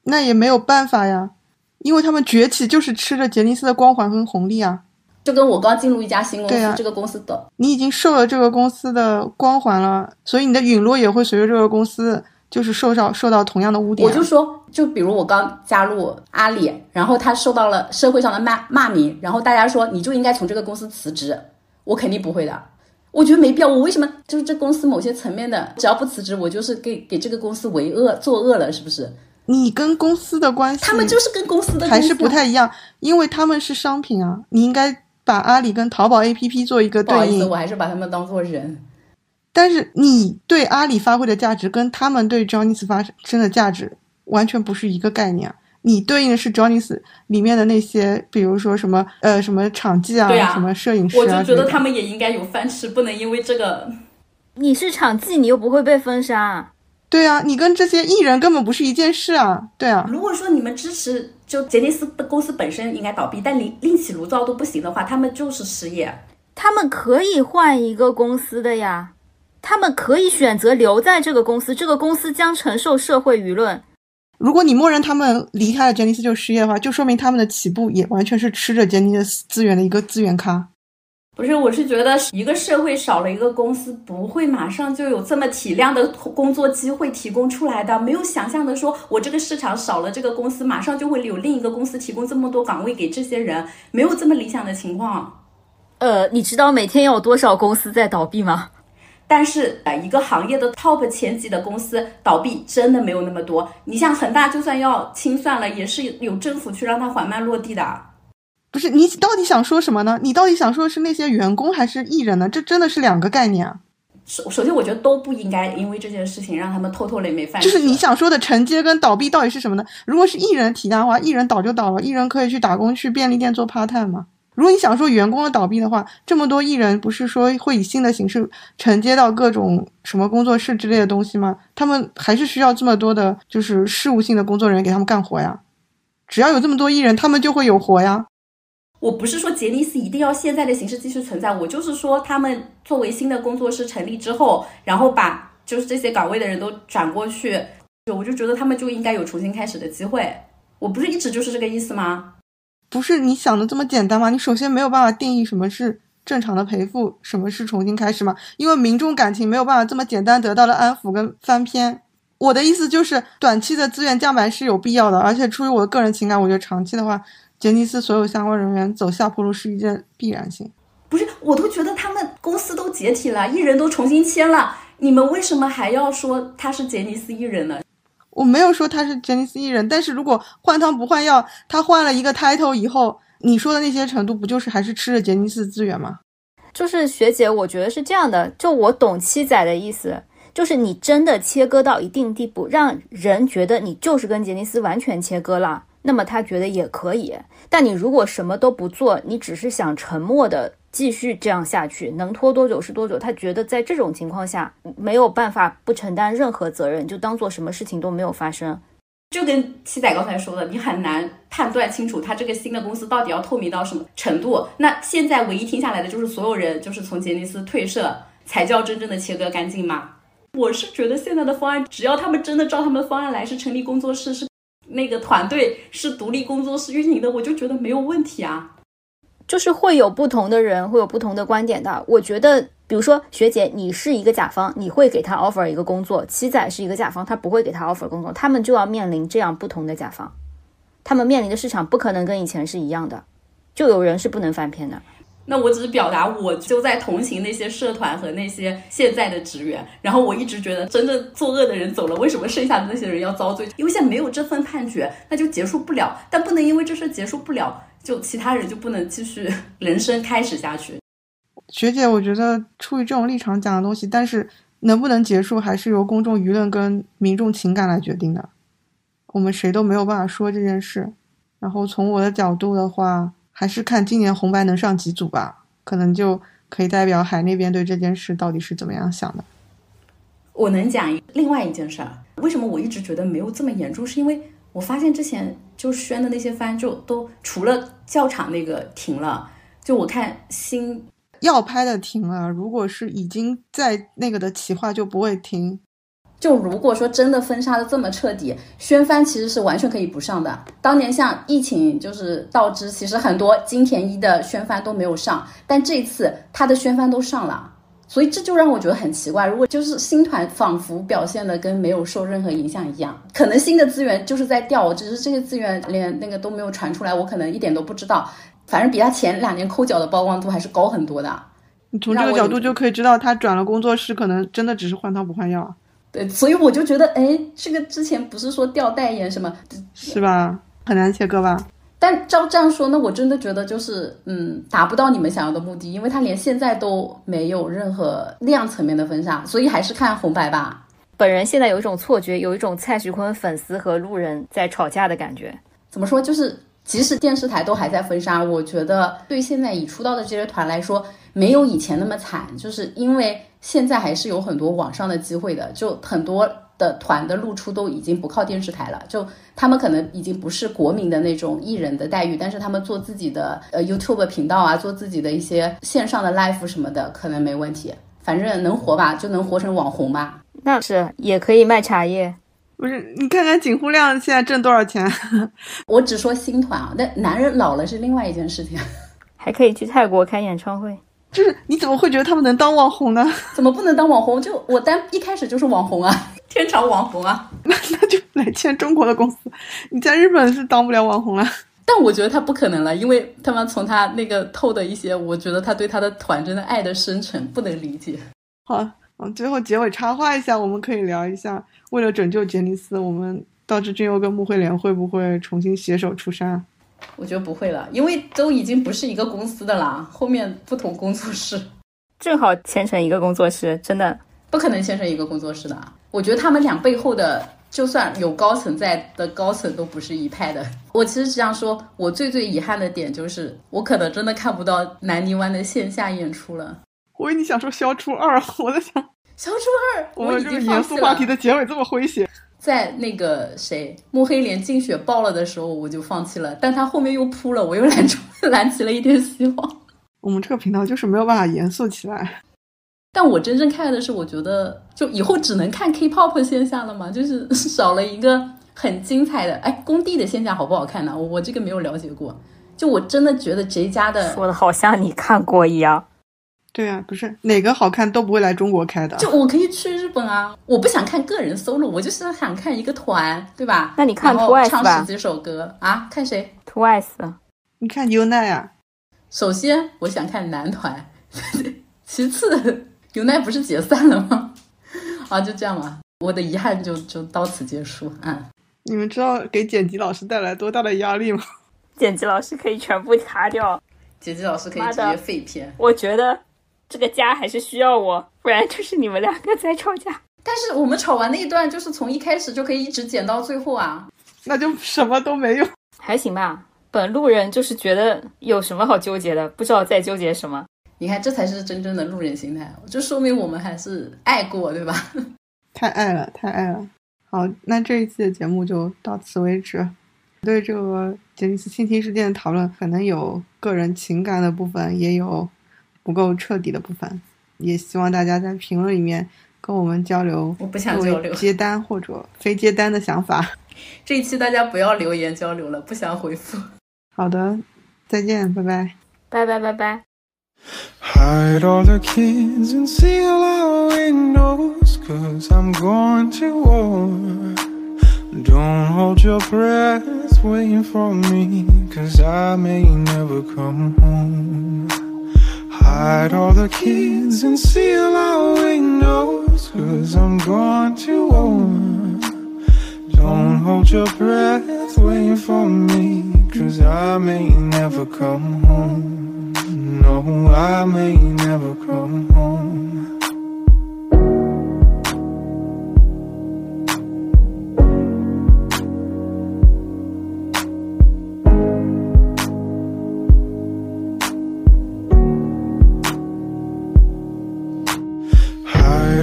那也没有办法呀，因为他们崛起就是吃着杰尼斯的光环跟红利啊。就跟我刚进入一家新公司，啊这个公司的你已经受了这个公司的光环了，所以你的陨落也会随着这个公司就是受到受到同样的污点啊。我就说，就比如我刚加入阿里，然后他受到了社会上的骂骂名，然后大家说你就应该从这个公司辞职，我肯定不会的。我觉得没必要。我为什么就是这公司某些层面的，只要不辞职，我就是给给这个公司为恶作恶了，是不是？你跟公司的关系，他们就是跟公司的还是不太一样，因为他们是商品啊，你应该把阿里跟淘宝 APP 做一个不好意思，对应。我还是把他们当做人。但是你对阿里发挥的价值跟他们对 Johnny's 发生的价值完全不是一个概念啊。你对应的是 Johnny's 里面的那些，比如说什么呃什么场记啊，啊什么摄影师我就觉得他们也应该有饭吃，不能因为这个。你是场记，你又不会被封杀。对啊，你跟这些艺人根本不是一件事啊，对啊，如果说你们支持，就杰尼斯的公司本身应该倒闭，但另另起炉灶都不行的话，他们就是失业。他们可以换一个公司的呀，他们可以选择留在这个公司，这个公司将承受社会舆论。如果你默认他们离开了杰尼斯就失业的话，就说明他们的起步也完全是吃着杰尼斯资源的一个资源咖。不是，我是觉得一个社会少了一个公司，不会马上就有这么体量的工作机会提供出来的。没有想象的说，我这个市场少了这个公司，马上就会有另一个公司提供这么多岗位给这些人，没有这么理想的情况。呃，你知道每天有多少公司在倒闭吗？但是，呃，一个行业的 top 前几的公司倒闭真的没有那么多。你像恒大，就算要清算了，也是有政府去让它缓慢落地的。不是你到底想说什么呢？你到底想说的是那些员工还是艺人呢？这真的是两个概念啊！首首先，我觉得都不应该因为这件事情让他们偷偷累没饭吃。就是你想说的承接跟倒闭到底是什么呢？如果是艺人体量的话，艺人倒就倒了，艺人可以去打工去便利店做 part time 嘛。如果你想说员工的倒闭的话，这么多艺人不是说会以新的形式承接到各种什么工作室之类的东西吗？他们还是需要这么多的，就是事务性的工作人员给他们干活呀。只要有这么多艺人，他们就会有活呀。我不是说杰尼斯一定要现在的形式继续存在，我就是说他们作为新的工作室成立之后，然后把就是这些岗位的人都转过去，就我就觉得他们就应该有重新开始的机会。我不是一直就是这个意思吗？不是你想的这么简单吗？你首先没有办法定义什么是正常的赔付，什么是重新开始嘛？因为民众感情没有办法这么简单得到了安抚跟翻篇。我的意思就是，短期的资源降板是有必要的，而且出于我的个人情感，我觉得长期的话，杰尼斯所有相关人员走下坡路是一件必然性。不是，我都觉得他们公司都解体了，艺人都重新签了，你们为什么还要说他是杰尼斯艺人呢？我没有说他是杰尼斯艺人，但是如果换汤不换药，他换了一个 title 以后，你说的那些程度，不就是还是吃着杰尼斯资源吗？就是学姐，我觉得是这样的，就我懂七仔的意思，就是你真的切割到一定地步，让人觉得你就是跟杰尼斯完全切割了，那么他觉得也可以。但你如果什么都不做，你只是想沉默的继续这样下去，能拖多久是多久。他觉得在这种情况下没有办法不承担任何责任，就当做什么事情都没有发生。就跟七仔刚才说的，你很难判断清楚他这个新的公司到底要透明到什么程度。那现在唯一听下来的就是所有人就是从杰尼斯退社，才叫真正的切割干净吗？我是觉得现在的方案，只要他们真的照他们的方案来，是成立工作室，是那个团队是独立工作室运营的，我就觉得没有问题啊。就是会有不同的人会有不同的观点的。我觉得，比如说学姐，你是一个甲方，你会给他 offer 一个工作；七仔是一个甲方，他不会给他 offer 工作，他们就要面临这样不同的甲方，他们面临的市场不可能跟以前是一样的，就有人是不能翻篇的。那我只是表达，我就在同情那些社团和那些现在的职员。然后我一直觉得，真正作恶的人走了，为什么剩下的那些人要遭罪？因为现在没有这份判决，那就结束不了。但不能因为这事结束不了，就其他人就不能继续 人生开始下去。学姐，我觉得出于这种立场讲的东西，但是能不能结束，还是由公众舆论跟民众情感来决定的。我们谁都没有办法说这件事。然后从我的角度的话，还是看今年红白能上几组吧，可能就可以代表海那边对这件事到底是怎么样想的。我能讲另外一件事儿，为什么我一直觉得没有这么严重，是因为我发现之前就宣的那些番就都除了教场那个停了，就我看新要拍的停了，如果是已经在那个的企划就不会停。就如果说真的封杀的这么彻底，宣帆其实是完全可以不上的。当年像疫情就是导致，其实很多金田一的宣帆都没有上，但这次他的宣帆都上了，所以这就让我觉得很奇怪。如果就是新团仿佛表现的跟没有受任何影响一样，可能新的资源就是在掉，只是这些资源连那个都没有传出来，我可能一点都不知道。反正比他前两年抠脚的曝光度还是高很多的。你从这个角度就可以知道，他转了工作室，可能真的只是换汤不换药。对，所以我就觉得，哎，这个之前不是说掉代言什么，是吧？很难切割吧？但照这样说，那我真的觉得就是，嗯，达不到你们想要的目的，因为他连现在都没有任何量层面的分杀，所以还是看红白吧。本人现在有一种错觉，有一种蔡徐坤粉丝和路人在吵架的感觉。怎么说？就是即使电视台都还在封杀，我觉得对现在已出道的这些团来说，没有以前那么惨，就是因为。现在还是有很多网上的机会的，就很多的团的露出都已经不靠电视台了，就他们可能已经不是国民的那种艺人的待遇，但是他们做自己的呃 YouTube 频道啊，做自己的一些线上的 live 什么的，可能没问题，反正能活吧，就能活成网红吧。那是也可以卖茶叶，不是？你看看景户亮现在挣多少钱？我只说新团啊，那男人老了是另外一件事情，还可以去泰国开演唱会。就是你怎么会觉得他们能当网红呢？怎么不能当网红？就我单一开始就是网红啊，天朝网红啊，那那就来签中国的公司。你在日本是当不了网红了。但我觉得他不可能了，因为他们从他那个透的一些，我觉得他对他的团真的爱的深沉，不能理解。好，嗯，最后结尾插话一下，我们可以聊一下，为了拯救杰尼斯，我们道之俊佑跟木慧莲会不会重新携手出山？我觉得不会了，因为都已经不是一个公司的啦，后面不同工作室，正好牵成一个工作室，真的不可能牵成一个工作室的。我觉得他们俩背后的，就算有高层在的高层都不是一派的。我其实这样说，我最最遗憾的点就是，我可能真的看不到南泥湾的线下演出了。我以为你想说消除二，我在想消除二，我们这个严肃话题的结尾这么诙谐。在那个谁慕黑莲净雪爆了的时候，我就放弃了。但他后面又扑了，我又燃出燃起了一点希望。我们这个频道就是没有办法严肃起来。但我真正看的是，我觉得就以后只能看 K-pop 线下了嘛，就是少了一个很精彩的。哎，工地的线下好不好看呢？我我这个没有了解过。就我真的觉得这家的说的好像你看过一样。对啊，不是哪个好看都不会来中国开的。就我可以去日本啊，我不想看个人 solo，我就是想看一个团，对吧？那你看 TWICE 吧。唱十几首歌啊？看谁？TWICE。你看 UNI 啊。首先我想看男团，其次 UNI 不是解散了吗？啊，就这样吧。我的遗憾就就到此结束。嗯。你们知道给剪辑老师带来多大的压力吗？剪辑老师可以全部擦掉。剪辑老师可以直接废片。我觉得。这个家还是需要我，不然就是你们两个在吵架。但是我们吵完那一段，就是从一开始就可以一直剪到最后啊，那就什么都没有，还行吧。本路人就是觉得有什么好纠结的，不知道在纠结什么。你看，这才是真正的路人心态，就说明我们还是爱过，对吧？太爱了，太爱了。好，那这一期的节目就到此为止。对这个杰尼斯性侵事件的讨论，可能有个人情感的部分，也有。不够彻底的部分，也希望大家在评论里面跟我们交流。我不想交流接单或者非接单的想法。这一期大家不要留言交流了，不想回复。好的，再见，拜拜，拜拜拜拜。Hide all the keys and seal our windows Cause I'm going to war Don't hold your breath waiting for me Cause I may never come home hide all the keys and seal our windows Cause I'm going too old Don't hold your breath, waiting for me Cause I may never come home. No, I may never come home.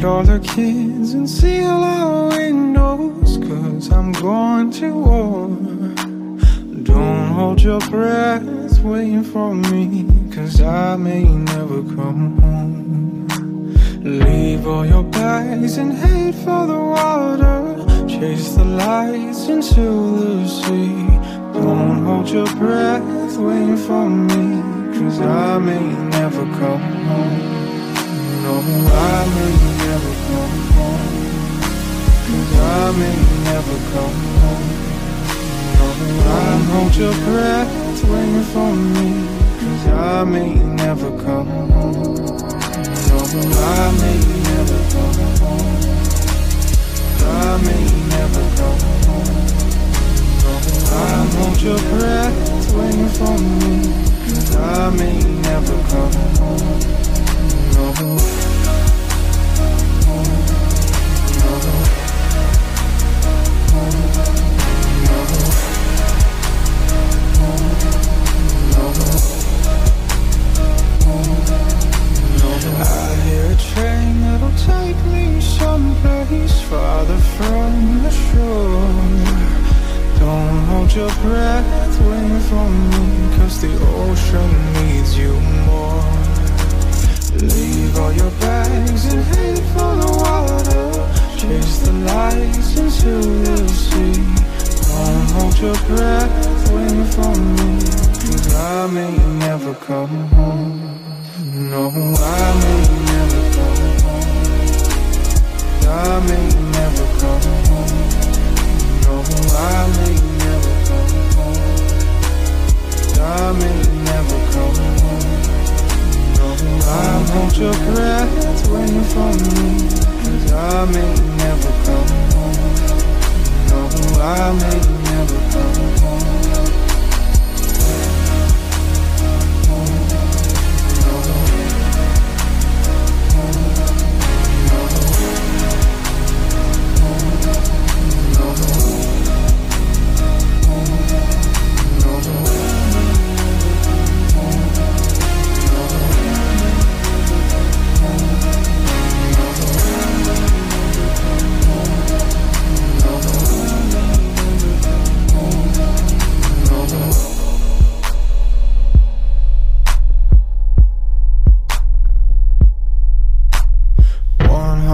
Hide all the kids and seal our windows Cause I'm going to war Don't hold your breath waiting for me Cause I may never come home Leave all your bags and head for the water. Chase the lights into the sea. Don't hold your breath, waiting for me. Cause I may never come home. No, I may never come home. Cause I may never come home. No, I hold your breath, waiting for me. Cause I may never come home. No, I may never come home. I may never come home. No, I hold your breath, waiting for me. Cause I may never come home. Your breath, waiting for me, cause the ocean needs you more. Leave all your bags and head for the water. Chase the lights until you see. Don't hold your breath, waiting for me, cause I may never come home. No, I may never come home. I may never come home. No, I may never come home. I may never. No, I hold your breath, waiting for me. I may never come home. No, I may never come home. One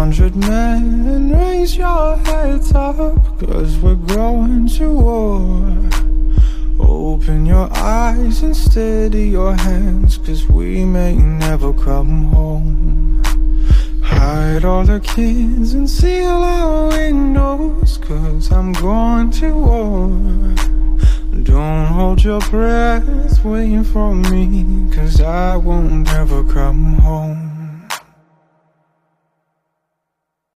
hundred men, raise your heads up, cause we're going to war. Open your eyes and steady your hands, cause we may never come home. Hide all the kids and seal our windows, cause I'm going to war. Don't hold your breath, waiting for me, cause I won't ever come home.